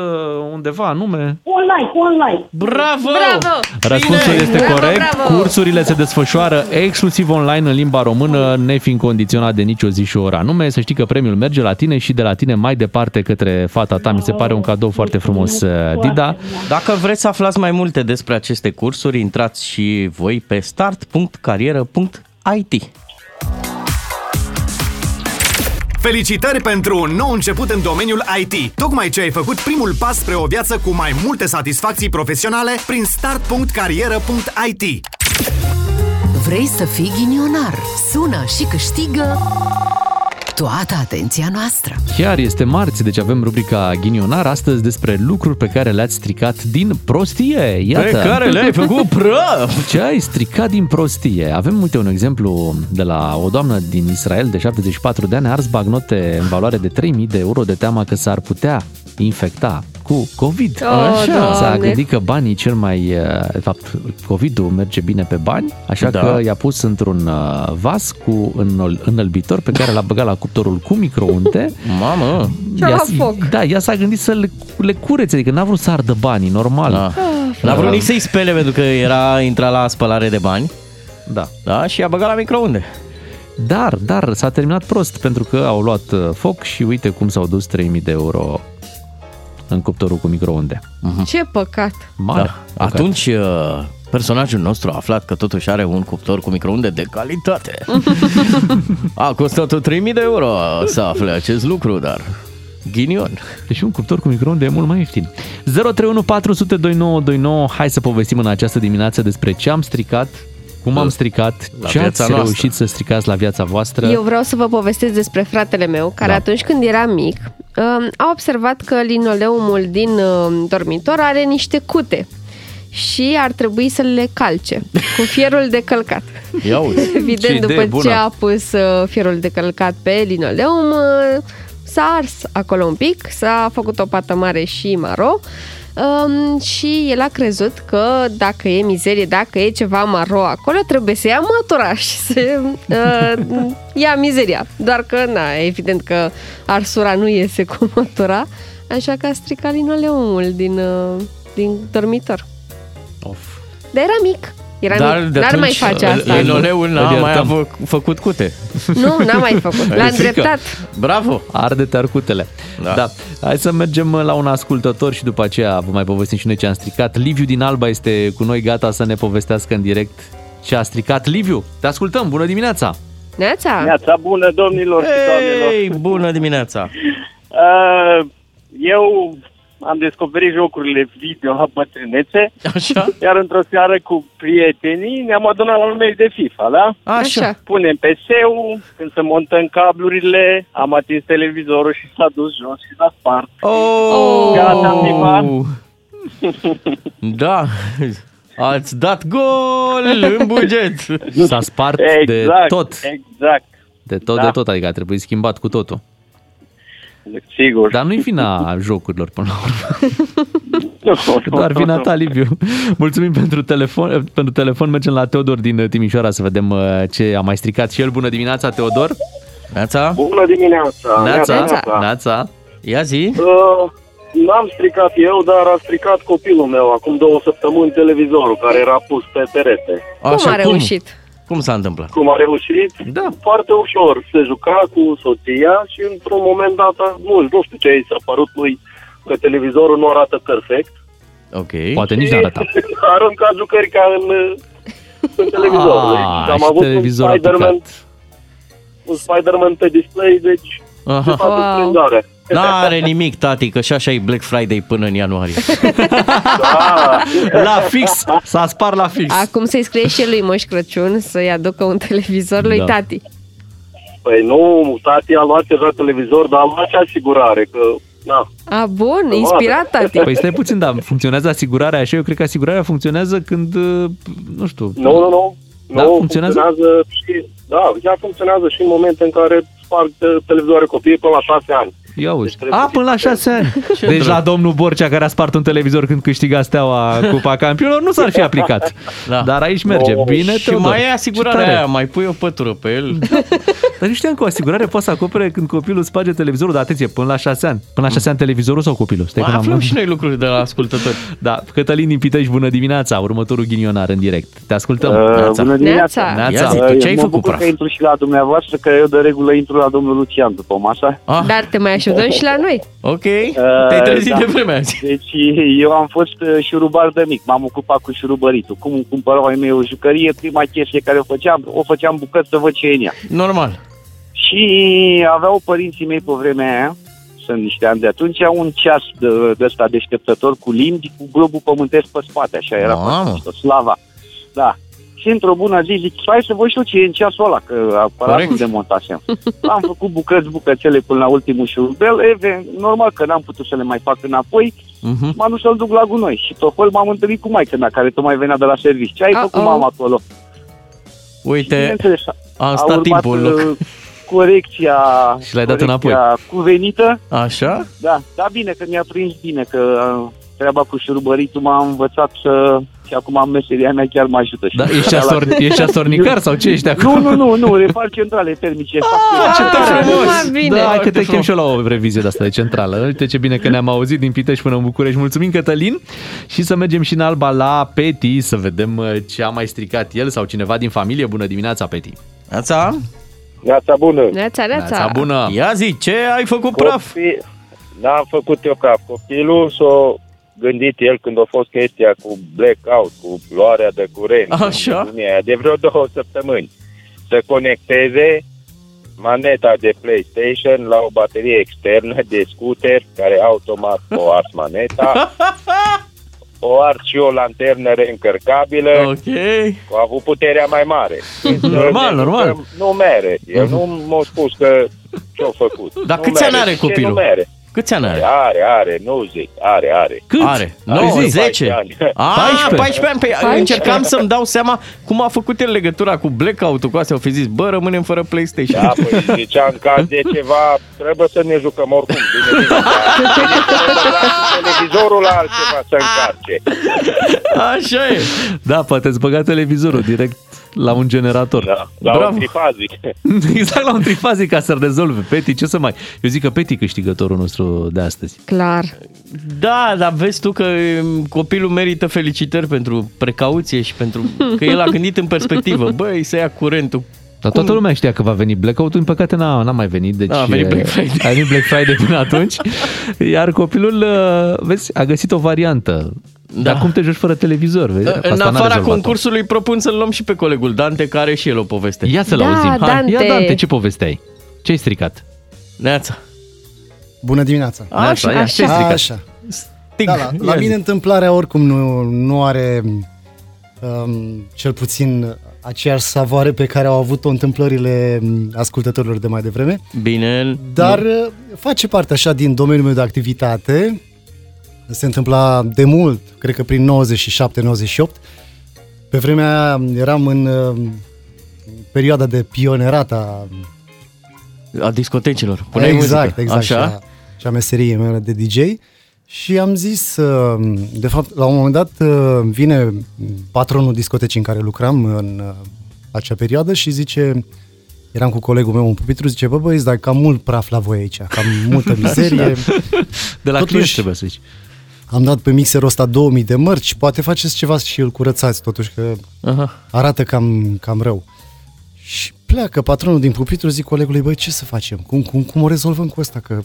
undeva anume. Online, online. Bravo! Bravo! Răspunsul este Bravo, corect. bravo! Cursurile se desfășoară exclusiv online în limba română, nefiind condiționat de nicio zi și oră anume. Să știi că premiul merge la tine și de la tine mai departe către fata ta. Mi se pare un cadou foarte frumos, uh, Dida. Dacă vreți să aflați mai multe despre aceste cursuri, intrați și voi pe start.carieră.it. Felicitări pentru un nou început în domeniul IT. Tocmai ce ai făcut primul pas spre o viață cu mai multe satisfacții profesionale prin start.carieră.it. Vrei să fii ghinionar? Sună și câștigă toată atenția noastră. Chiar este marți, deci avem rubrica Ghinionar astăzi despre lucruri pe care le-ați stricat din prostie. Iată. Pe care le-ai făcut praf! Ce ai stricat din prostie? Avem, uite, un exemplu de la o doamnă din Israel de 74 de ani, a ars bagnote în valoare de 3000 de euro de teama că s-ar putea infecta cu COVID. Oh, S-a Doamne. gândit că banii cel mai... uh, De fapt, COVID-ul merge bine pe bani, așa Da. că i-a pus într-un uh, vas cu înăl- înălbitor pe care l-a băgat la cuptorul cu microunde. <laughs> Mamă! Și-a Ea- luat foc. Da, ea s-a gândit să le, le curețe, adică n-a vrut să ardă banii, normal. Da. N-a vrut nici să-i spele pentru că era intrat la spălare de bani. Da. Da, și a băgat la microunde. Dar, dar s-a terminat prost pentru că au luat uh, foc și uite cum s-au dus 3000 de euro în cuptorul cu microunde. Ce păcat! Mare. Da. Atunci uh, personajul nostru a aflat că totuși are un cuptor cu microunde de calitate. <laughs> a costat 3000 de euro să afle acest lucru, dar ghinion. Deci un cuptor cu microunde e mult mai ieftin. 031 400 2929. Hai să povestim în această dimineață despre ce am stricat, cum am stricat, La ce viața ați noastră. reușit să stricați la viața voastră. Eu vreau să vă povestesc despre fratele meu, care Da. atunci când era mic, um, a observat că linoleumul din um, dormitor are niște cute și ar trebui să le calce cu fierul de călcat. Ia uite. <laughs> Ce Evident, idee după bună. ce a pus uh, fierul de călcat pe linoleum, uh, s-a ars acolo un pic, s-a făcut o pată mare și maro um, și el a crezut că dacă e mizerie, dacă e ceva maro acolo, trebuie să ia măturaș și <laughs> să uh, ia mizeria. Doar că, na, evident că arsura nu iese cu <laughs> mătura, așa că a stricat linoleumul din, uh, din dormitor. Of. Dar era mic. Era Dar mic. de N-ar mai atunci face asta. linoleul n-a Îl mai iertăm. avut, făcut cute. Nu, n-a mai făcut. L-a E frică. îndreptat. Bravo! Arde-te arcutele. Da. da. Hai să mergem la un ascultător și după aceea vă mai povestim și noi ce am stricat. Liviu din Alba este cu noi gata să ne povestească în direct ce a stricat. Liviu, te ascultăm, bună dimineața! Neața? Neața bună, domnilor și doamnelor. Ei, bună dimineața! <laughs> Uh, eu am descoperit jocurile video la bătrânețe, Așa? iar într-o seară cu prietenii ne-am adunat la un meci de FIFA, da? Așa. Punem PC-ul, când să montăm cablurile, am atins televizorul și s-a dus jos și s-a spart. Oh! Gata, am filmat. <laughs> Da, ați dat gol în buget. S-a spart de Exact, tot. exact. De tot, Da. de tot, adică a trebuit schimbat cu totul. Sigur. Dar nu-i vina jocurilor până la urmă. <laughs> Doar vina ta, Liviu. Mulțumim pentru telefon. Pentru telefon mergem la Teodor din Timișoara să vedem uh, ce a mai stricat și el. Bună dimineața, Teodor! Neața? Bună dimineața! Neața! Neața! Ia zi! Uh, n-am stricat eu, dar a stricat copilul meu acum două săptămâni televizorul care era pus pe perete. Așa, a reușit? Cum s-a întâmplat? Cum a reușit? Da. Foarte ușor. Se juca cu soția și într-un moment dat, a- nu, nu știu ce i s-a părut lui, că televizorul nu arată perfect. Ok. Poate nici nu arăta. <laughs> a aruncat jucări ca în, <laughs> în televizor. Ah, deci, am și avut un televizor a Spider-Man, un Spider-man pe display, deci Aha. de fapt, Wow. Wow. N-are nimic, tati, că și așa e Black Friday până în ianuarie. Da. La fix! S-a spart la fix! Acum să-i scrie și lui Moș Crăciun să-i aducă un televizor lui Da. tati. Păi nu, tati a luat deja televizor, dar a luat și asigurare, că, na, A, bun, inspirat tati. Păi stai puțin, da, funcționează asigurarea așa? Eu cred că asigurarea funcționează când, uh, nu știu... nu, nu, nu. Da, Nu funcționează? și, da, ea funcționează și în momente în care sparg uh, televizoare copiii până la șase ani. Ia uzi. trebuie A, până la șase ani. <laughs> Deci la domnul Borcea care a spart un televizor când câștiga steaua Cupa Campionilor nu s-ar fi aplicat. Da. Dar aici merge. Oh, Bine, Și Teodor. mai e Ce asigurarea tare. aia, mai pui o pătură pe el. <laughs> Dar nu știam că o asigurare poate să acopere când copilul sparge televizorul, dar atenție, până la șase ani. Până la șase ani televizorul sau copilul? Stai Mai că n-am- aflăm și noi lucruri de la ascultători. Da, Cătălin din Pitești, bună dimineața, următorul ghinionar în direct. Te ascultăm. Uh, bună dimineața! Neața. Uh, mă bucur că intru și la dumneavoastră, că eu de regulă intru la domnul Lucian după masa. Ah. Dar te mai așteptăm și la noi. Ok, te-ai trezit de vreme azi. Deci eu am fost uh, șurubar de mic, m-am ocupat cu șurubăritul. Cum îmi cumpărau ai mei o jucărie, prima chestie care o făceam, o făceam bucăți să văd ce e în ea. Normal. Și aveau părinții mei pe vremea aia, sunt niște ani de atunci, un ceas de, de ăsta deșteptător cu limbi, cu globul pământesc pe spate, așa era Mamă. pe mișto, slava. Da. Și într-o bună zi zic, hai să văd și eu ce e în ceasul ăla, că aparatul Corect. demontasem. <laughs> Am făcut bucăți, bucățele până la ultimul șurubel, Eve, normal că n-am putut să le mai fac înapoi, Mhm. m-am dus să-l duc la gunoi. Și tot fel m-am întâlnit cu maica mea, care tocmai venea de la serviciu. Ce ai făcut, mama, acolo? Uite, Bineînțeles, am a stat urmat, timpul în loc. <laughs> uh, Corecția, Și l-ai dat corecția înapoi. cuvenită. Așa? Da, da, bine, că mi-a prins bine, că uh, treaba cu șurubăritul m-a învățat să... Și acum am meseria mea chiar mă ajută. Da, <laughs> ești, astor, ești astornicar sau ce ești acum? Nu, nu, nu, nu, repar centrale termice. Ah, ce tare frumos! Bine. Da, hai că Foarte te chem frumos. și eu la o revizie de asta de centrală. Uite ce bine că ne-am auzit din Pitești până în București. Mulțumim, Cătălin. Și să mergem și în Alba la Peti, să vedem uh, ce a mai stricat el sau cineva din familie. Bună dimineața, Peti. Neața? Neața bună! Neața, neața. bună! Ia zi, ce ai făcut praf? Copii... N-am făcut eu praf. Copilul s-a gândit el când a fost chestia cu blackout, cu luarea de curent. Așa. cu nebunia aia, De vreo două săptămâni. Să conecteze maneta de PlayStation la o baterie externă de scooter care automat o ars maneta. <laughs> o ars și o lanternă reîncărcabilă. Ok. A avut puterea mai mare. <laughs> Normal, Deci, normal. că Nu mere. El nu m-a spus că ce-a făcut. Dar Nu câți ani mere. are Ce copilul? Nu mere. Câți ani are? Are, are, nu zic, are, are. Cât? Are. 9, Are 10. 14 ani. Ah, 14 ani. Păi 14. încercam să-mi dau seama cum a făcut el legătura cu blackout-ul cu astea. Au fi zis, bă, rămânem fără PlayStation. Da, păi zicea în caz de <laughs> ceva, trebuie să ne jucăm oricum. Bine, bine, dar televizorul la altceva să încarce. Așa e. Da, poate îți băga televizorul direct la un generator. Da, la Bravo. un trifazic. <laughs> Exact la un trifazic ca să rezolve. Peti, ce să mai... Eu zic că Peti câștigătorul nostru de astăzi. Clar. Da, dar vezi tu că um, copilul merită felicitări pentru precauție și pentru că el a gândit în perspectivă. <laughs> Băi, să ia curentul. Dar toată lumea știa că va veni blackout-ul, în păcate n-a, n-a mai venit. Deci A venit Black Friday. A venit Black Friday până atunci. <laughs> Iar copilul, uh, vezi, a găsit o variantă. Da. Dar cum te joci fără televizor? Vezi? În Asta n-a afara rezolvat-o. concursului propun să-l luăm și pe colegul Dante, care are și el o poveste. Ia să-l Da, auzim. Hai, Dante. Ia, Dante, ce poveste ai? Ce ai stricat? Neața. Bună dimineața! Neața, ia, ce ai stricat? Așa. Sting. Da, la, la Ia mine zi. întâmplarea oricum nu, nu are um, cel puțin aceeași savoare pe care au avut-o întâmplările um, ascultătorilor de mai devreme, Bine. dar uh, face parte așa din domeniul meu de activitate. Se întâmpla de mult, cred că prin 97-98. Pe vremea aia eram în uh, perioada de pionerat a A discotecilor. Puneai exact, muzică. exact. Așa? Și a, și a meseriei mele de DJ. Și am zis, uh, de fapt, la un moment dat uh, vine patronul discotecii în care lucram în uh, acea perioadă și zice, eram cu colegul meu în pupitru, zice, bă băieți, dar cam mult praf la voi aici, cam multă <laughs> mizerie. De la Totuși, client trebuie să zici. Am dat pe mixerul ăsta 2000 de mărci, poate faceți ceva și îl curățați totuși, că Aha. arată cam, cam rău. Și pleacă patronul din pupitru, zic colegului, băi, ce să facem? Cum, cum, cum o rezolvăm cu asta? Că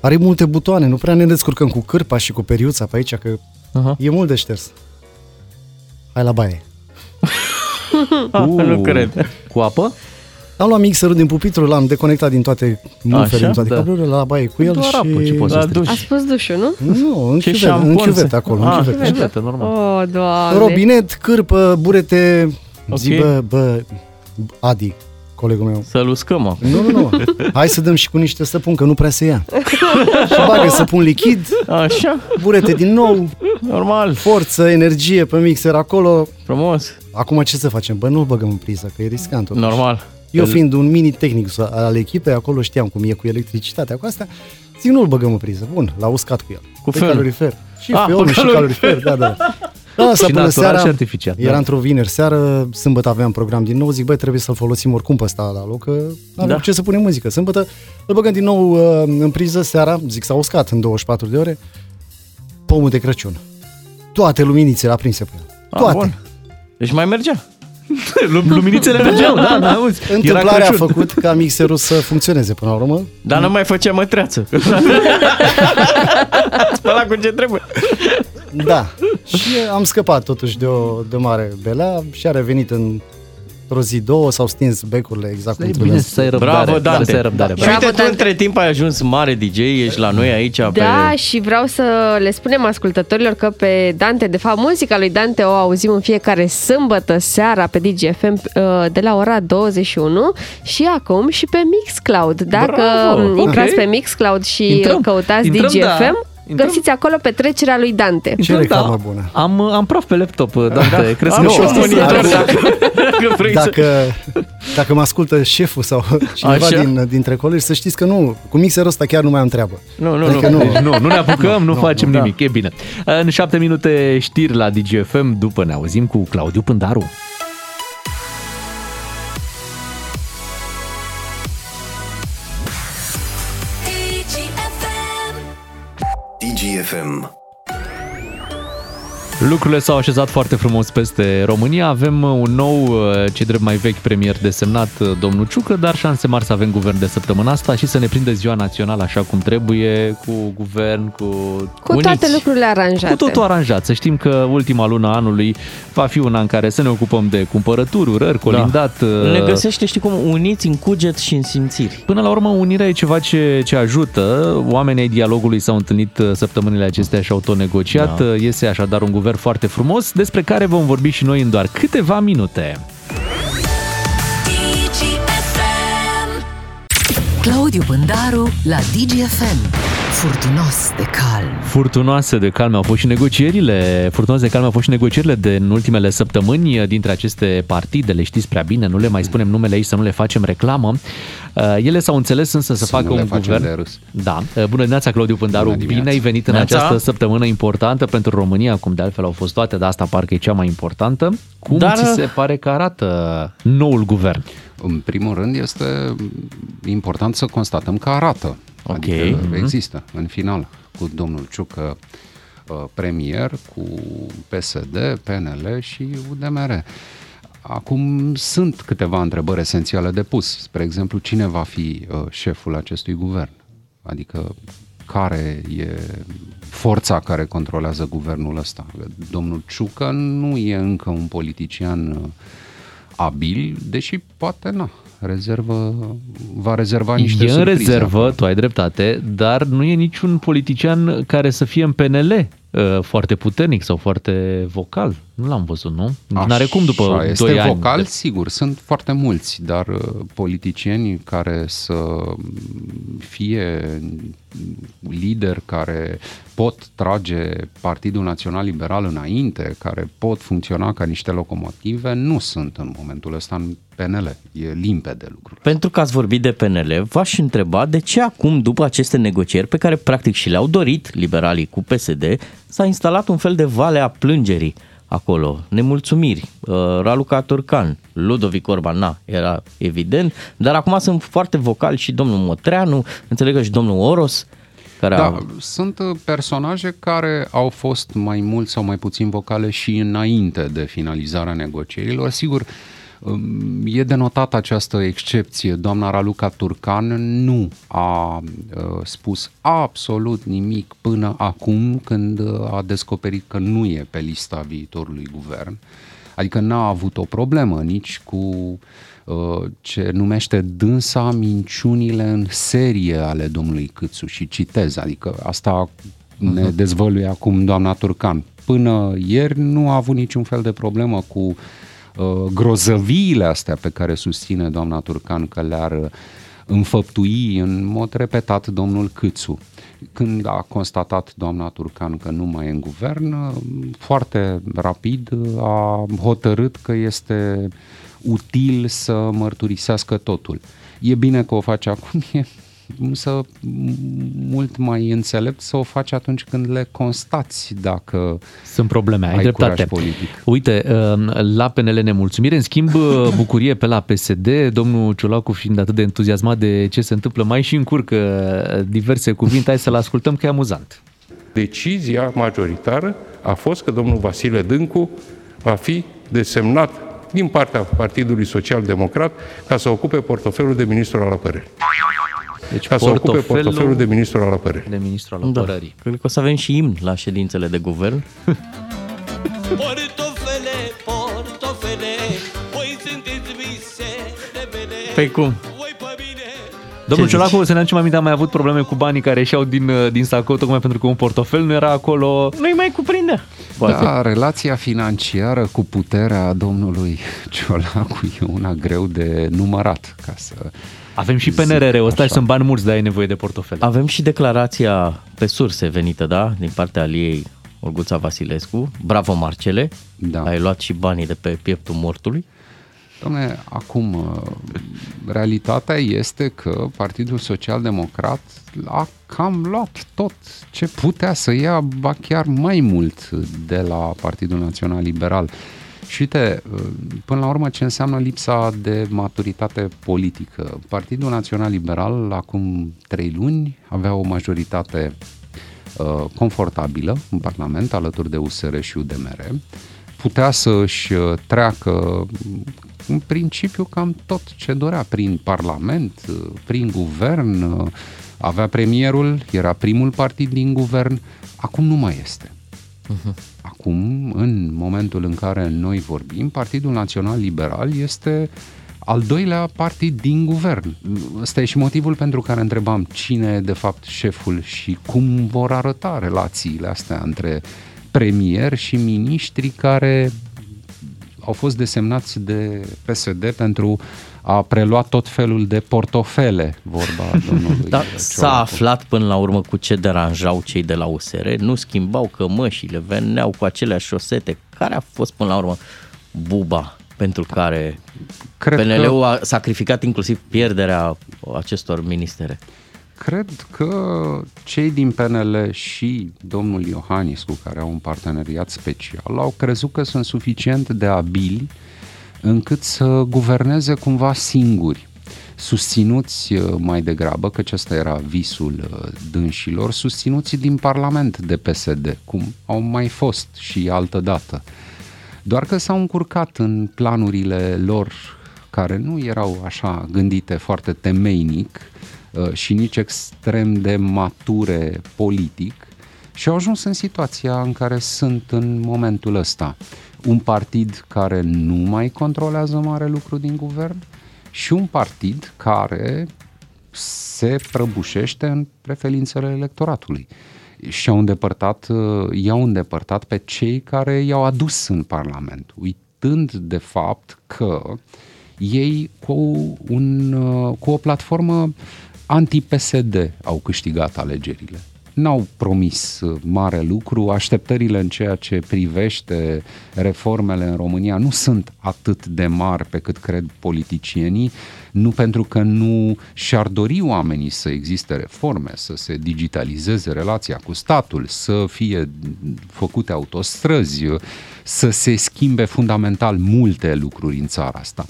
are multe butoane, nu prea ne descurcăm cu cârpa și cu periuța pe aici, că Aha. e mult de șters. Hai la baie. <laughs> Ah, nu cred. Cu apă? Am luat mixerul din pupitru, l-am deconectat din toate mufele, Așa? din toate Da. cablurile, la baie cu el Doar și... apă, ce poți să La strici? duș. A spus dușul, nu? Nu, în Ce chiuvetă, în șampon chiuvetă se- acolo, Ah, în chiuvetă. Chiuvetă, normal. Oh, doamne. Robinet, cârpă, burete, Ok. zi, bă, bă, Adi, colegul meu. Să-l uscăm acum. Nu, nu, nu. Hai să dăm și cu niște săpun, că nu prea se ia. <laughs> și bagă săpun lichid. Așa. Burete din nou. Normal. Forță, energie pe mixer acolo. Frumos. Acum ce să facem? Bă, nu-l băgăm în priză, că e riscant totuși. Normal. Eu fiind un mini tehnic al echipei, acolo știam cum e cu electricitatea, cu asta, zic nu-l băgăm în priză. Bun, l-a uscat cu el. Cu pe fân. calorifer. Și Ah, pe pe omul și calorifer. calorifer, da, da. Da, asta Și până natural seara, și artificial, Era da. într-o vineri seară, sâmbătă aveam program din nou, zic, băi, trebuie să-l folosim oricum pe ăsta la loc, că nu avem Da. ce să punem muzică. Sâmbătă îl băgăm din nou uh, în priză seara, zic, s-a uscat în 24 de ore, pomul de Crăciun. Toate luminițele aprinse pe el. Ah, Toate. bun. Deci mai mergea. Luminițele mergeau, da, da, auzi. Era Întâmplarea a Crăciun. făcut ca mixerul să funcționeze până la urmă. Dar nu mai făcea mătreață. <laughs> Spăla cu ce trebuie. Da. Și am scăpat totuși de o, de o mare belea și a revenit în o zi, două, s-au stins becurile exact cum E trebuie. bine să ai răbdare. Bravo, da, Dante. să ai răbdare. Și uite, tu între timp ai ajuns mare DJ, ești la noi aici pe... Da, și vreau să le spunem ascultătorilor că pe Dante, de fapt, muzica lui Dante o auzim în fiecare sâmbătă seara pe DGFM uh, de la ora 21 și acum și pe Mixcloud. Dacă Bravo, um, intrați ok. pe Mixcloud și Intrăm. căutați Intrăm, DGFM, da. Intrăm. găsiți acolo petrecerea lui Dante. Ce reclamă bună. Am, am praf pe laptop, Dante. Da. Crezi Am că și nu un monitor dacă, dacă vrei să... Dacă, dacă mă ascultă șeful sau cineva Așa? din, dintre colegi, să știți că nu, cu mixerul ăsta chiar nu mai am treabă. Nu, nu, Adică nu. Deci nu, nu ne apucăm, nu, Nu, facem nu, da. nimic, e bine. În șapte minute știri la DGFM, după ne auzim cu Claudiu Pândaru. DGFM. Lucrurile s-au așezat foarte frumos peste România. Avem un nou, uh, ce drept mai vechi premier desemnat, uh, domnul Ciucă, dar șanse mari să avem guvern de săptămâna asta și să ne prindă ziua națională așa cum trebuie, cu guvern, cu Cu toate lucrurile aranjate. Cu totul aranjat. Să știm că ultima lună a anului va fi una în care să ne ocupăm de cumpărături, urări, colindat. Da. Ne uh, găsește, știi cum, uniți în cuget și în simțiri. Până la urmă, unirea e ceva ce, ce ajută. Oamenii ai dialogului s-au întâlnit uh, săptămânile acestea și au tot negociat. Da. Da. Iese așadar un guvern foarte frumos, despre care vom vorbi și noi în doar câteva minute. Claudiu Pândaru la DGFM. Furtunos de calm. Furtunoase de calme au fost și negocierile. Furtunoase de calme au fost și negocierile de în ultimele săptămâni dintre aceste partide. Le știți prea bine, nu le mai spunem numele aici să nu le facem reclamă. Uh, Ele s-au înțeles însă să, Să facă nu le un facem guvern. de râs. Da. Uh, Bună dimineața, Claudiu Pândaru. Bună dimineața. Bine ai venit în Neața. această săptămână importantă pentru România, cum de altfel au fost toate, dar asta parcă e cea mai importantă. Cum Dar- ți se pare că arată noul guvern? În primul rând este important să constatăm că arată. Ok. Adică Mhm. există în final cu domnul Ciucă uh, premier, cu PSD, PNL și UDMR. Acum sunt câteva întrebări esențiale de pus. Spre exemplu, cine va fi uh, șeful acestui guvern? Adică care e forța care controlează guvernul ăsta? Domnul Ciucă nu e încă un politician uh, abil, deși poate na, rezervă, va rezerva niște E în surprize. rezervă, tu ai dreptate, dar nu e niciun politician care să fie în PNL uh, foarte puternic sau foarte vocal. Nu l-am văzut, nu? Nu are cum după Așa, 2 este ani. vocal, sigur, sunt foarte mulți, dar uh, politicieni care să fie lideri care pot trage Partidul Național Liberal înainte, care pot funcționa ca niște locomotive, nu sunt în momentul ăsta în PNL. E limpede lucrul. Pentru că ați vorbit de PNL, v-aș întreba de ce acum, după aceste negocieri pe care practic și le-au dorit liberalii cu PSD, s-a instalat un fel de vale a plângerii acolo, nemulțumiri, uh, Raluca Turcan, Ludovic Orban, na, era evident, dar acum sunt foarte vocali și domnul Motreanu, înțeleg că și domnul Oros, care Da, au... sunt uh, personaje care au fost mai mult sau mai puțin vocale și înainte de finalizarea negocierilor. Sigur, um, e denotată această excepție. Doamna Raluca Turcan nu a uh, spus absolut nimic până acum când uh, a descoperit că nu e pe lista viitorului guvern. Adică n-a avut o problemă nici cu uh, ce numește dânsa minciunile în serie ale domnului Câțu și citez, adică asta ne dezvăluie acum doamna Turcan. Până ieri nu a avut niciun fel de problemă cu uh, grozăviile astea pe care susține doamna Turcan că le-ar uh, înfăptui în mod repetat domnul Câțu. Când a constatat doamna Turcan că nu mai e în guvern, uh, foarte rapid a hotărât că este util să mărturisească totul. E bine că o face acum, <laughs> e însă mult mai înțelept să o faci atunci când le constați dacă sunt probleme, ai, ai dreptate. politic. Uite, la PNL nemulțumire, în schimb <laughs> bucurie pe la PSD, domnul Ciolacu fiind atât de entuziasmat de ce se întâmplă, mai și încurcă diverse cuvinte, hai să-l ascultăm că e amuzant. Decizia majoritară a fost că domnul Vasile Dâncu va fi desemnat din partea Partidului Social Democrat ca să ocupe portofelul de ministru al apărării. Deci ca să ocupe portofelul de ministru al apărării. De ministru al apărării. Da. Cred că o să avem și imn la ședințele de guvern. <laughs> Portofele, portofele, voi sunteți visele mele. Păi cum? Domnul Ce Ciolacu, să ne aducem aminte, a mai avut probleme cu banii care ieșeau din, din sacou, tocmai pentru că un portofel nu era acolo. Nu-i mai cuprinde. Da, relația financiară cu puterea domnului Ciolacu e una greu de numărat, ca să Avem și PNRR, ăsta și sunt bani mulți, dar ai nevoie de portofel. Avem și declarația pe surse venită, da, din partea Aliei Olguța Vasilescu. Bravo, Marcele! Da. Ai luat și banii de pe pieptul mortului. Dom'le, acum, uh, realitatea este că Partidul Social Democrat a cam luat tot ce putea să ia, ba chiar mai mult de la Partidul Național Liberal. Și uite, uh, până la urmă, ce înseamnă lipsa de maturitate politică? Partidul Național Liberal, acum trei luni, avea o majoritate uh, confortabilă în Parlament, alături de USR și UDMR, putea să își uh, treacă în principiu cam tot ce dorea prin Parlament, prin guvern, avea premierul, era primul partid din guvern, acum nu mai este. Mhm. Acum, în momentul în care noi vorbim, Partidul Național Liberal este al doilea partid din guvern. Ăsta e și motivul pentru care întrebam cine e de fapt șeful și cum vor arăta relațiile astea între premier și miniștri care au fost desemnați de PSD pentru a prelua tot felul de portofele, vorba <laughs> domnului Dar Ciolacu. s-a aflat până la urmă cu ce deranjau cei de la USR, nu schimbau cămășile, veneau cu aceleași șosete. Care a fost până la urmă buba pentru care Cred PNL-ul că- a sacrificat inclusiv pierderea acestor ministere? Cred că cei din PNL și domnul Iohannis, cu care au un parteneriat special, au crezut că sunt suficient de abili încât să guverneze cumva singuri susținuți uh, mai degrabă, că acesta era visul uh, dânșilor, susținuți din Parlament de PSD, cum au mai fost și altă dată. Doar că s-au încurcat în planurile lor care nu erau așa gândite foarte temeinic uh, și nici extrem de mature politic și au ajuns în situația în care sunt în momentul ăsta. Un partid care nu mai controlează mare lucru din guvern și un partid care se prăbușește în preferințele electoratului și au îndepărtat, uh, i-au îndepărtat pe cei care i-au adus în Parlament, uitând de fapt că ei cu, un, uh, cu o platformă anti-PSD au câștigat alegerile. N-au promis uh, mare lucru, așteptările în ceea ce privește reformele în România nu sunt atât de mari pe cât cred politicienii, nu pentru că nu și-ar dori oamenii să existe reforme, să se digitalizeze relația cu statul, să fie făcute autostrăzi, să se schimbe fundamental multe lucruri în țara asta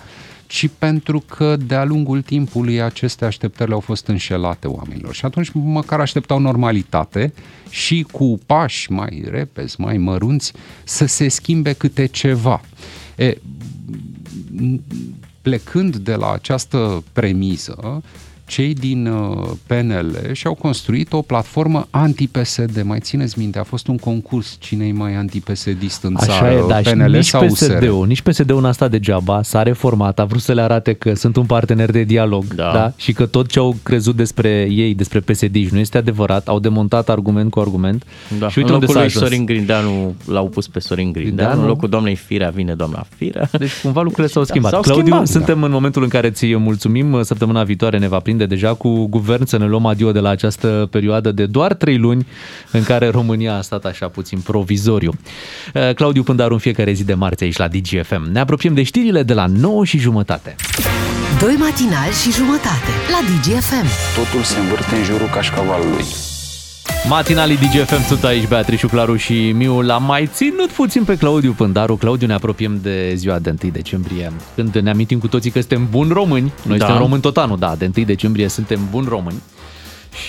ci pentru că de-a lungul timpului aceste așteptări au fost înșelate oamenilor. Și atunci măcar așteptau normalitate și cu pași mai repezi, mai mărunți, să se schimbe câte ceva. E, plecând de la această premisă, cei din uh, PNL și-au construit o platformă anti-PSD. Mai țineți minte, a fost un concurs cine e mai anti-PSD în Așa țară, e, da, și PNL nici sau USR. PSD-ul, nici PSD-ul n-a stat degeaba, s-a reformat, a vrut să le arate că sunt un partener de dialog da. Da? și că tot ce au crezut despre ei, despre PSD nu este adevărat, au demontat argument cu argument Da. și în uite unde locul s-a lui ajuns. Sorin Grindeanu l-au pus pe Sorin Grindeanu, Grindeanu? în locul doamnei Firea vine doamna Firea. Deci cumva lucrurile s-au Da, schimbat. s-au Claudiu, schimbat, suntem în momentul în care ți mulțumim. Săptămâna viitoare ne va prinde deja cu guvern să ne luăm adio de la această perioadă de doar trei luni în care România a stat așa puțin provizoriu. Eh, Claudiu Pândaru în fiecare zi de marți aici la DGFM. Ne apropiem de știrile de la 9 și jumătate. Doi matinali și jumătate la DGFM. Totul se învârte în jurul cașcavalului. Matinalii DGFM sunt aici, Beatrice, Claru și Miu. L-am mai ținut puțin pe Claudiu Pândaru. Claudiu, ne apropiem de ziua de 1 decembrie, când ne amintim cu toții că suntem buni români. Noi Da. suntem români tot anul, da, de 1 decembrie suntem buni români.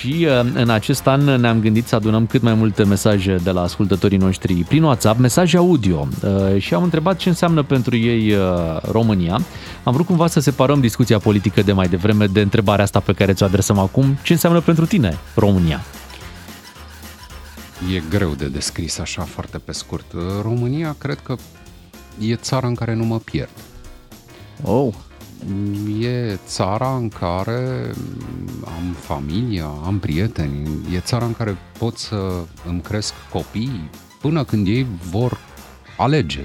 Și uh, în acest an ne-am gândit să adunăm cât mai multe mesaje de la ascultătorii noștri prin WhatsApp, mesaje audio. Uh, Și am întrebat ce înseamnă pentru ei uh, România. Am vrut cumva să separăm discuția politică de mai devreme de întrebarea asta pe care ți-o adresăm acum. Ce înseamnă pentru tine România? E greu de descris așa foarte pe scurt. România cred că e țara în care nu mă pierd. Oh. E țara în care am familia, am prieteni, e țara în care pot să îmi cresc copii până când ei vor alege.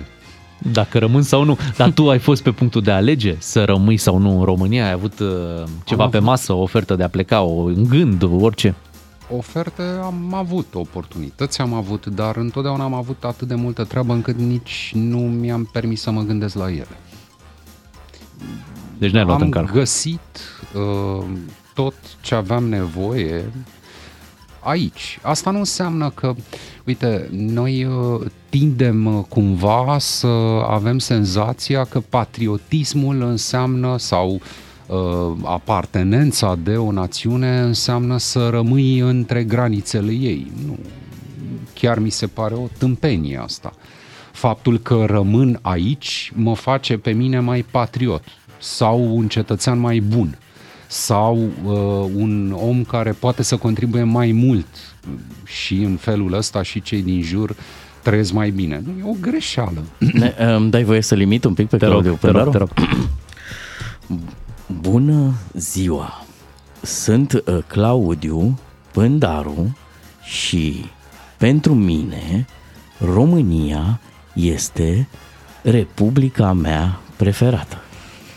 Dacă rămân sau nu. Dar tu ai fost pe punctul de a alege să rămâi sau nu în România? Ai avut uh, ceva Am pe avut. masă, o ofertă de a pleca, o în gând, orice? Oferte am avut, oportunități am avut, dar întotdeauna am avut atât de multă treabă încât nici nu mi-am permis să mă gândesc la ele. Deci ne-ai luat am în calcul. găsit uh, tot ce aveam nevoie aici. Asta nu înseamnă că, uite, noi uh, tindem uh, cumva să avem senzația că patriotismul înseamnă sau uh, apartenența de o națiune înseamnă să rămâi între granițele ei. Nu. Chiar mi se pare o tâmpenie asta. Faptul că rămân aici mă face pe mine mai patriot sau un cetățean mai bun sau uh, un om care poate să contribuie mai mult și în felul ăsta și cei din jur trăiesc mai bine. Nu, E o greșeală. Ne, îmi dai voie să limit un pic pe Te rog, Claudiu te rog, Pândaru? te rog. <clears throat> Bună ziua! Sunt uh, Claudiu Pândaru și pentru mine România este Republica mea preferată.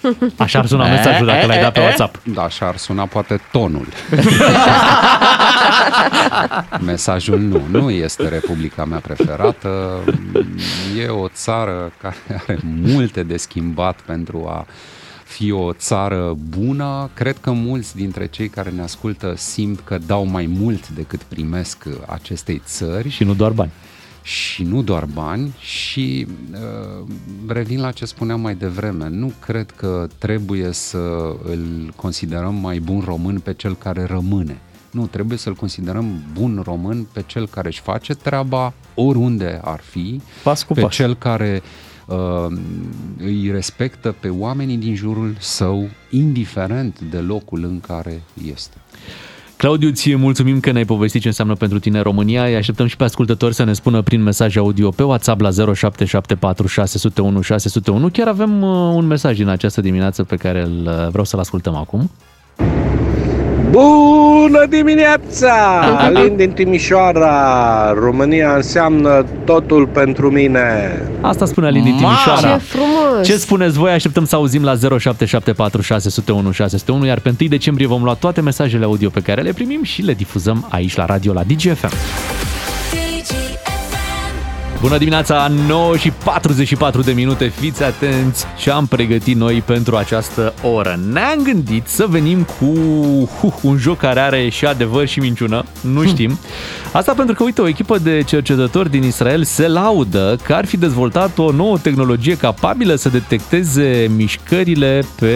<laughs> Așa ar suna mesajul dacă l-ai dat pe WhatsApp. Da, așa ar suna poate tonul. <laughs> Mesajul nu, nu este Republica mea preferată. E o țară care are multe de schimbat pentru a fi o țară bună. Cred că mulți dintre cei care ne ascultă simt că dau mai mult decât primesc acestei țări. Și nu doar bani. Și nu doar bani și uh, revin la ce spuneam mai devreme, nu cred că trebuie să îl considerăm mai bun român pe cel care rămâne. Nu, trebuie să-l considerăm bun român pe cel care își face treaba oriunde ar fi, pas cu pe pas. cel care uh, îi respectă pe oamenii din jurul său, indiferent de locul în care este. Claudiu, ție mulțumim că ne-ai povestit ce înseamnă pentru tine România. Îi așteptăm și pe ascultători să ne spună prin mesaj audio pe WhatsApp la 0774 601 601. Chiar avem uh, un mesaj din această dimineață pe care îl uh, vreau să-l ascultăm acum. Bună dimineața! Alin din Timișoara. România înseamnă totul pentru mine. Asta spune Alin din Ma! Timișoara. Ce frumos! Ce spuneți voi? Așteptăm să auzim la 0774 601 601, iar pe 1 decembrie vom lua toate mesajele audio pe care le primim și le difuzăm aici la radio la DGFM. Bună dimineața, 9 și 44 de minute, fiți atenți ce am pregătit noi pentru această oră. Ne-am gândit să venim cu uh, un joc care are și adevăr și minciună, nu știm. Asta pentru că, uite, o echipă de cercetători din Israel se laudă că ar fi dezvoltat o nouă tehnologie capabilă să detecteze mișcările pe,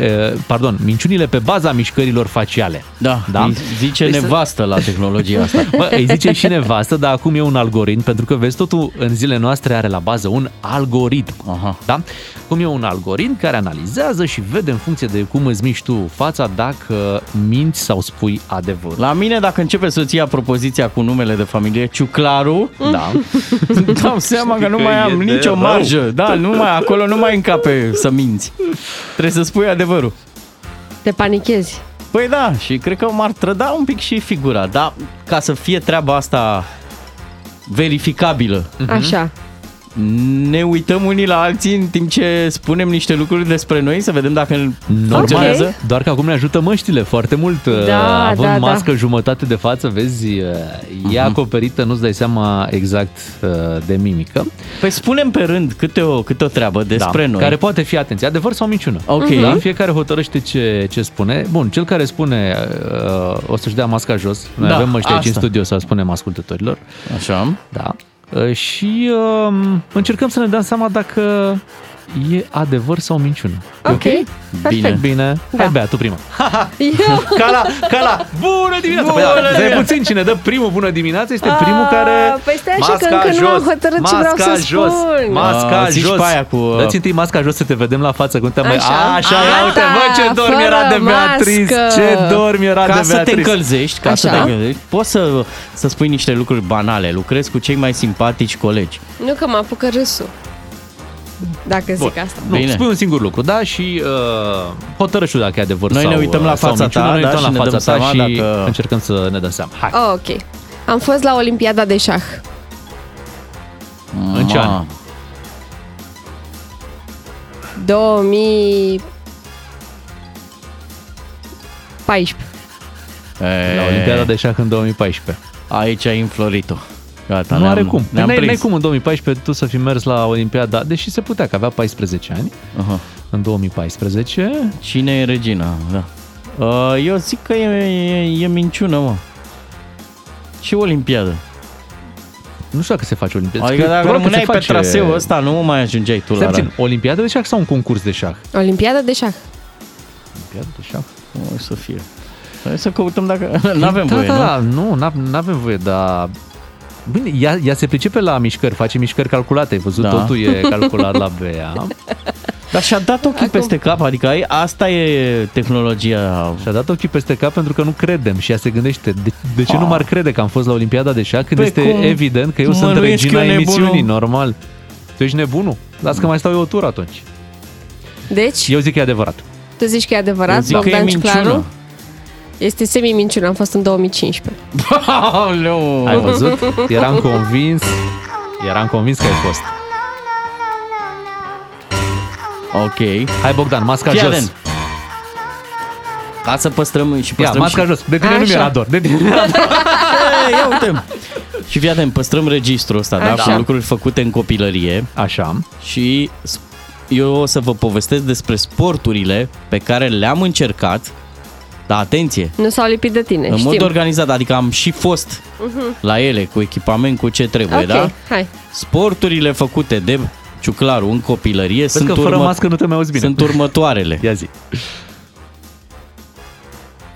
eh, pardon, minciunile pe baza mișcărilor faciale. Da, îi zice Deci să- nevastă la tehnologia asta. Bă, îi zice și nevastă, dar acum e un algoritm, pentru că vezi, totul în zilele noastre are la bază un algoritm. Aha. Da? Cum e un algoritm care analizează și vede în funcție de cum îți miști tu fața dacă minți sau spui adevărul. La mine, dacă începe să-ți ia propoziția cu numele de familie Ciuclaru, <laughs> da. îmi dau seama că nu mai am e de nicio rău. marjă. Da, nu mai, acolo nu mai încape să minți. Trebuie să spui adevărul. Te panichezi. Păi da, și cred că m-ar trăda un pic și figura, dar ca să fie treaba asta verificabilă. Așa. Ne uităm unii la alții în timp ce spunem niște lucruri despre noi, să vedem dacă Normal, funcționează. doar că acum ne ajută măștile foarte mult. Da, Având da, da. mască jumătate de față, vezi, e acoperită, nu-ți dai seama exact uh, de mimică. Păi spunem pe rând câte o, câte o treabă despre da, noi. Care poate fi, atenție, adevăr sau minciună. Ok. Da? Fiecare hotărăște ce, ce spune. Bun, cel care spune uh, o să-și dea masca jos. Noi Da, avem măști aici în asta. studio să spunem ascultătorilor. Așa. Da. Uh, și uh, încercăm să ne dăm seama dacă e adevăr sau minciună. E Ok, perfect. Bine. Bine. Da. Hai, Bea, tu prima. Eu. <laughs> Cala, Cala, bună dimineața! Bună Păi, da, dimineața! stai puțin, cine dă primul bună dimineața este A, primul care... păi stai așa că Masca încă nu am jos, hotărât ce vreau masca să jos, spun. Masca A, zici jos. pe aia cu- Dă-ți întâi masca jos să te vedem la față cum te mai... Așa. Așa, ia uite, Gata, bă, ce dorm fără era de Beatriz! mască. Ce dorm era ca de să te Beatriz! încălzești, ca să Așa. te încălzești, poți să, să spui niște lucruri banale. Lucrezi cu cei mai simpatici colegi. Nu că mă apucă râsul. Dacă Bun. zic asta. Nu, Bine. spui un singur lucru, da? Și uh, hotărăși dacă e adevăr Noi sau, ne uităm la sau fața minciună, ta, noi ne da, uităm și la ne fața dăm ta seama și dacă- încercăm să ne dăm seama. Hai, Oh, ok. Am fost la Olimpiada de șah. în ce Ma. an? 2014. E, La Olimpiada de șah în 2014. Aici ai înflorit-o. Gata, nu ne-am, are cum. Ne-am N-ai, prins. n-ai cum în 2014 tu să fi mers la Olimpiada, deși se putea, că avea 14 ani Aha. în 2014. Cine e regina? Da. Uh, eu zic că e, e, e minciună, mă. Și Olimpiadă. Nu știu dacă se face Olimpiada. Adică dacă Probabil că rămâneai se pe face- traseul ăsta, nu mai ajungeai tu Stai la puțin, Olimpiada de șah sau un concurs de șah? Olimpiada de șah. Olimpiada de șah? O să fie. Hai să căutăm dacă... <laughs> N-avem da, voie, da, nu? da, nu? Nu avem voie, dar... Bine, ea, ea se pricepe la mișcări, face mișcări calculate, ai văzut, Da. totul e calculat la Bea. <laughs> Dar și-a dat ochii Acum- peste cap, adică ai, asta e tehnologia. Și-a dat ochii peste cap pentru că nu credem și ea se gândește, de, de ce nu m-ar crede că am fost la Olimpiada de șah când Păi este cum? evident că eu Cum sunt mănuiesc regina eu nebunul? emisiunii, normal. Tu ești nebunul? Las că mai stau eu o tură atunci. Deci, Eu zic că e adevărat. tu zici că e adevărat, Eu zic că e Bogdan minciună. Ciuclaru? Este semi-minciună, am fost în 2015. Aoleu. Ai văzut? Eram convins. Eram convins că ai fost. Ok. Hai Bogdan, masca Fii jos. atent. Ca să păstrăm și Ia, păstrăm masca și... jos. De tine nu Așa. mi-era dor. De tine nu mi-era dor. Ei, ia uite. Și fii atent, păstrăm registrul ăsta, da? Așa. Cu lucruri făcute în copilărie. Așa. Și s- eu o să vă povestesc despre sporturile pe care le-am încercat. Dar atenție, Nu s-au lipit de tine, în știm. mod organizat, adică am și fost Mhm. la ele cu echipament, cu ce trebuie, Ok, da? hai. Sporturile făcute de Ciuclaru în copilărie Vezi sunt, că fără urmă- mască nu te mai auzi bine. sunt următoarele. Ia zi.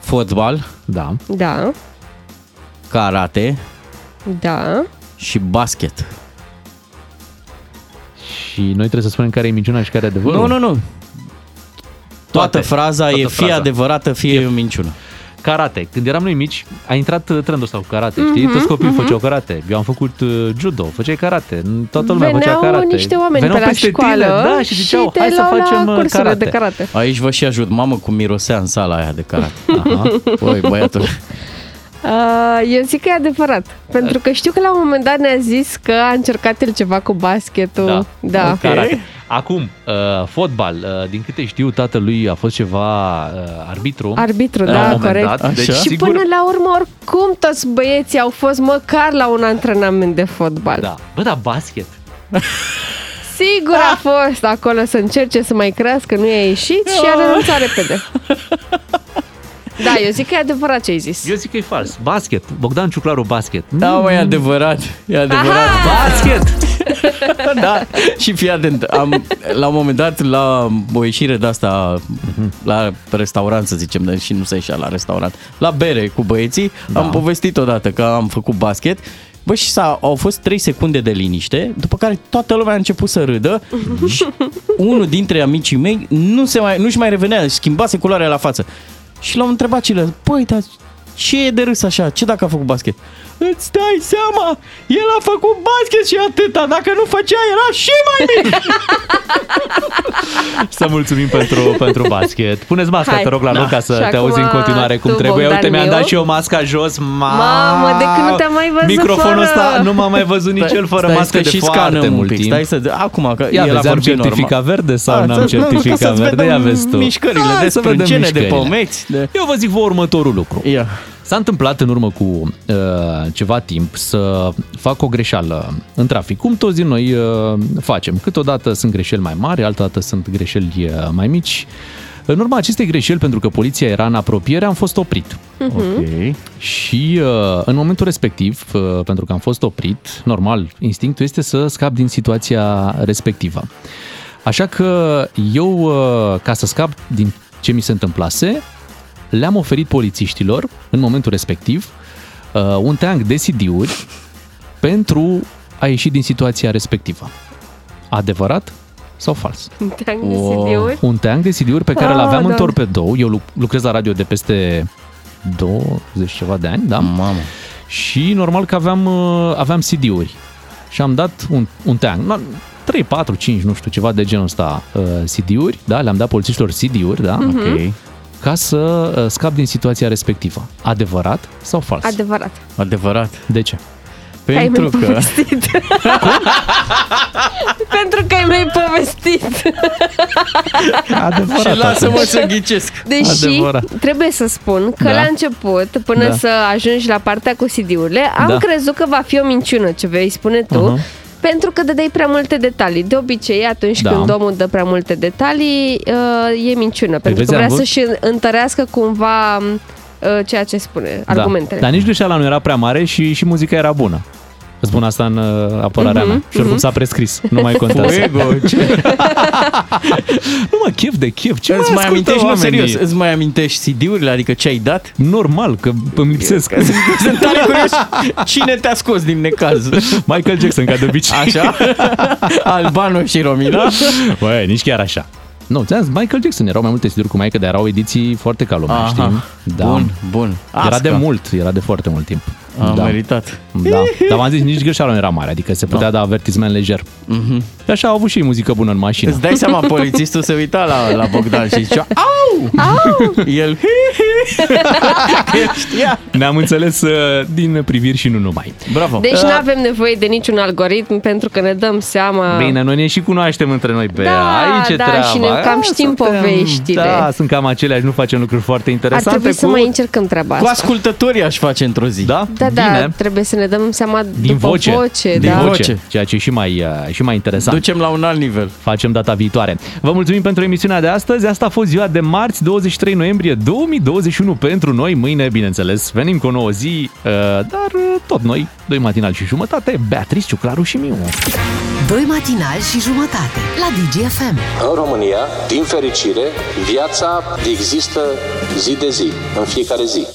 Fotbal, Da. Da, karate da. și basket. Și noi trebuie să spunem care e minciuna și care e adevărul? Nu, nu, nu. Toată Toate. fraza Toată e fie fraza. adevărată, fie e o minciună. Karate. Când eram noi mici, a intrat uh, trendul ăsta cu karate, știi? Mhm, Toți copiii mhm. făceau karate. Eu am făcut uh, judo, făceai karate. Toată lumea Veneau făcea karate. niște oameni Veneau pe la peste școală tine, da, și ziceau, te hai să luau la facem uh, cursurile karate. de karate. Aici vă și ajut. Mamă, cum mirosea în sala aia de karate. <laughs> Aha. Băi, băiatul. Uh, eu zic că e adevărat. Pentru că știu că la un moment dat ne-a zis că a încercat el ceva cu basketul. Da. da. Karate. Acum, uh, fotbal, uh, din câte știu, tatălui a fost ceva uh, arbitru. Arbitru, la da, un moment corect. Dat. Deci, Așa. Și sigur, până la urmă, oricum, toți băieții au fost măcar la un antrenament de fotbal. Da. Bă, da, basket. Sigur a fost acolo să încerce să mai crească, nu i-a ieșit și a renunțat repede. <laughs> Da, eu zic că e adevărat ce ai zis. Eu zic că e fals. Basket. Bogdan Ciuclaru, basket. Da, mă, e adevărat. E adevărat. Basket! <laughs> da. Și fii atent, am, la un moment dat, la o ieșire de asta, la restaurant, să zicem, deși nu se ieșea la restaurant, la bere cu băieții, Da. am povestit odată că am făcut basket Bă, și s-a, au fost 3 secunde de liniște, după care toată lumea a început să râdă și unul dintre amicii mei nu se mai, nu-și mai revenea, schimbase culoarea la față. Și l-am întrebat ceilalți, băi, dar ce e de râs așa? Ce dacă a făcut basket? Îți dai seama, el a făcut basket și atâta, dacă nu făcea era și mai mic. <laughs> Să mulțumim pentru, pentru basket. Puneți masca, Hai. te rog, la loc Da. ca să Și te acum auzi în continuare cum tu, trebuie. Bogdan Uite, mi-am meu. dat și eu masca jos. Ma... Mamă, de când nu te-am mai văzut Microfonul fără. ăsta nu m-a mai văzut nici el fără Stai mască să de și foarte scanăm un mult pic. timp. Stai să, acum, că Ia el a vezi, am vorbit certificat normal. verde sau A, n-am să- nu, nu, ca certificat să-ți verde? vedem Ia vezi tu. mișcările Hai de să vedem sprâncene, de mișcările. pomeți. De... Eu vă zic vă următorul lucru. Ia. S-a întâmplat în urmă cu uh, ceva timp să fac o greșeală în trafic, cum toți din noi uh, facem. Câteodată sunt greșeli mai mari, altădată sunt greșeli uh, mai mici. În urma acestei greșeli, pentru că poliția era în apropiere, am fost oprit. Ok. Și uh, în momentul respectiv, uh, pentru că am fost oprit, normal, instinctul este să scap din situația respectivă. Așa că eu, uh, ca să scap din ce mi se întâmplase, le-am oferit polițiștilor, în momentul respectiv, uh, un teanc de CD-uri pentru a ieși din situația respectivă. Adevărat sau fals? Teanc de CD-uri? Un teanc de CD-uri pe care Ah, îl aveam în da. torpedou. Eu luc- lucrez la radio de peste 20 ceva de ani, da? Mamă. Și normal că aveam, uh, aveam CD-uri. Și am dat un, un teanc. Na- 3, 4, 5, nu știu, ceva de genul ăsta uh, CD-uri, da? Le-am dat polițiștilor CD-uri, da? Mhm. Ok. Ca să uh, scap din situația respectivă. Adevărat sau fals? Adevărat. Adevărat. De ce? Ai Pentru mai că... povestit. <laughs> Pentru că ai mai povestit. Adevărat. Și lasă-mă atunci. să ghicesc. Deși Adevărat. trebuie să spun că Da. la început, până Da. să ajungi la partea cu CD-urile, am Da. crezut că va fi o minciună ce vei spune tu. Aha. Pentru că dădeai prea multe detalii. De obicei, atunci Da. când omul dă prea multe detalii, uh, e minciună. Pentru vezi, că am vrea văzut- să-și întărească cumva uh, ceea ce spune, argumentele. Da. Dar nici greșeala nu era prea mare și, și muzica era bună. Îți spun asta în uh, apărarea Mhm, mea. Și oricum mhm. s-a prescris. Nu mai contează. Fuego, ce? <laughs> nu mă, chef de chef. Ce îți mai ascultă amintești, nu, oamenii? serios, îți mai amintești CD-urile? Adică ce ai dat? Normal, că îmi lipsesc. Sunt tare curios cine te-a scos din necaz. Michael Jackson, ca de obicei. Așa? Albano și Romina? Băi, nici chiar așa. Nu, ți-am zis, Michael Jackson, erau mai multe CD-uri cu Michael, dar erau ediții foarte ca lumea, Aha. știi? Da. Bun, bun. Era Asca. de mult, era de foarte mult timp. Am da. meritat. Da. Dar v-am zis, nici greșeala nu era mare, adică se putea da avertisment lejer. Mhm. Și așa au avut și muzică bună în mașină. Îți dai seama, <laughs> polițistul se uita la, la Bogdan și zicea <laughs> Au! Au! El <laughs> Că el știa. Ne-am înțeles uh, din priviri și nu numai. Bravo. Deci nu avem nevoie de niciun algoritm pentru că ne dăm seama... Bine, noi ne și cunoaștem între noi pe Da, aici e da, treaba. și ne cam Ah, știm suntem- poveștile. Da, sunt cam aceleași, nu facem lucruri foarte Ar interesante. trebui să cu... mai încercăm treaba Cu asta. ascultătorii aș face într-o zi. Da? Da, da, Bine. trebuie să ne dăm seama Din după voce, voce din da. voce, ceea ce e și mai, uh, și mai interesant. Ducem la un alt nivel. Facem data viitoare. Vă mulțumim pentru emisiunea de astăzi. Asta a fost ziua de marți, 23 noiembrie 2021 pentru noi. Mâine, bineînțeles, venim cu o nouă zi, uh, dar uh, tot noi, doi matinal și jumătate, Beatrice, Ciuclaru și Miu. Doi matinali și jumătate la DGFM. În România, din fericire, viața există zi de zi, în fiecare zi.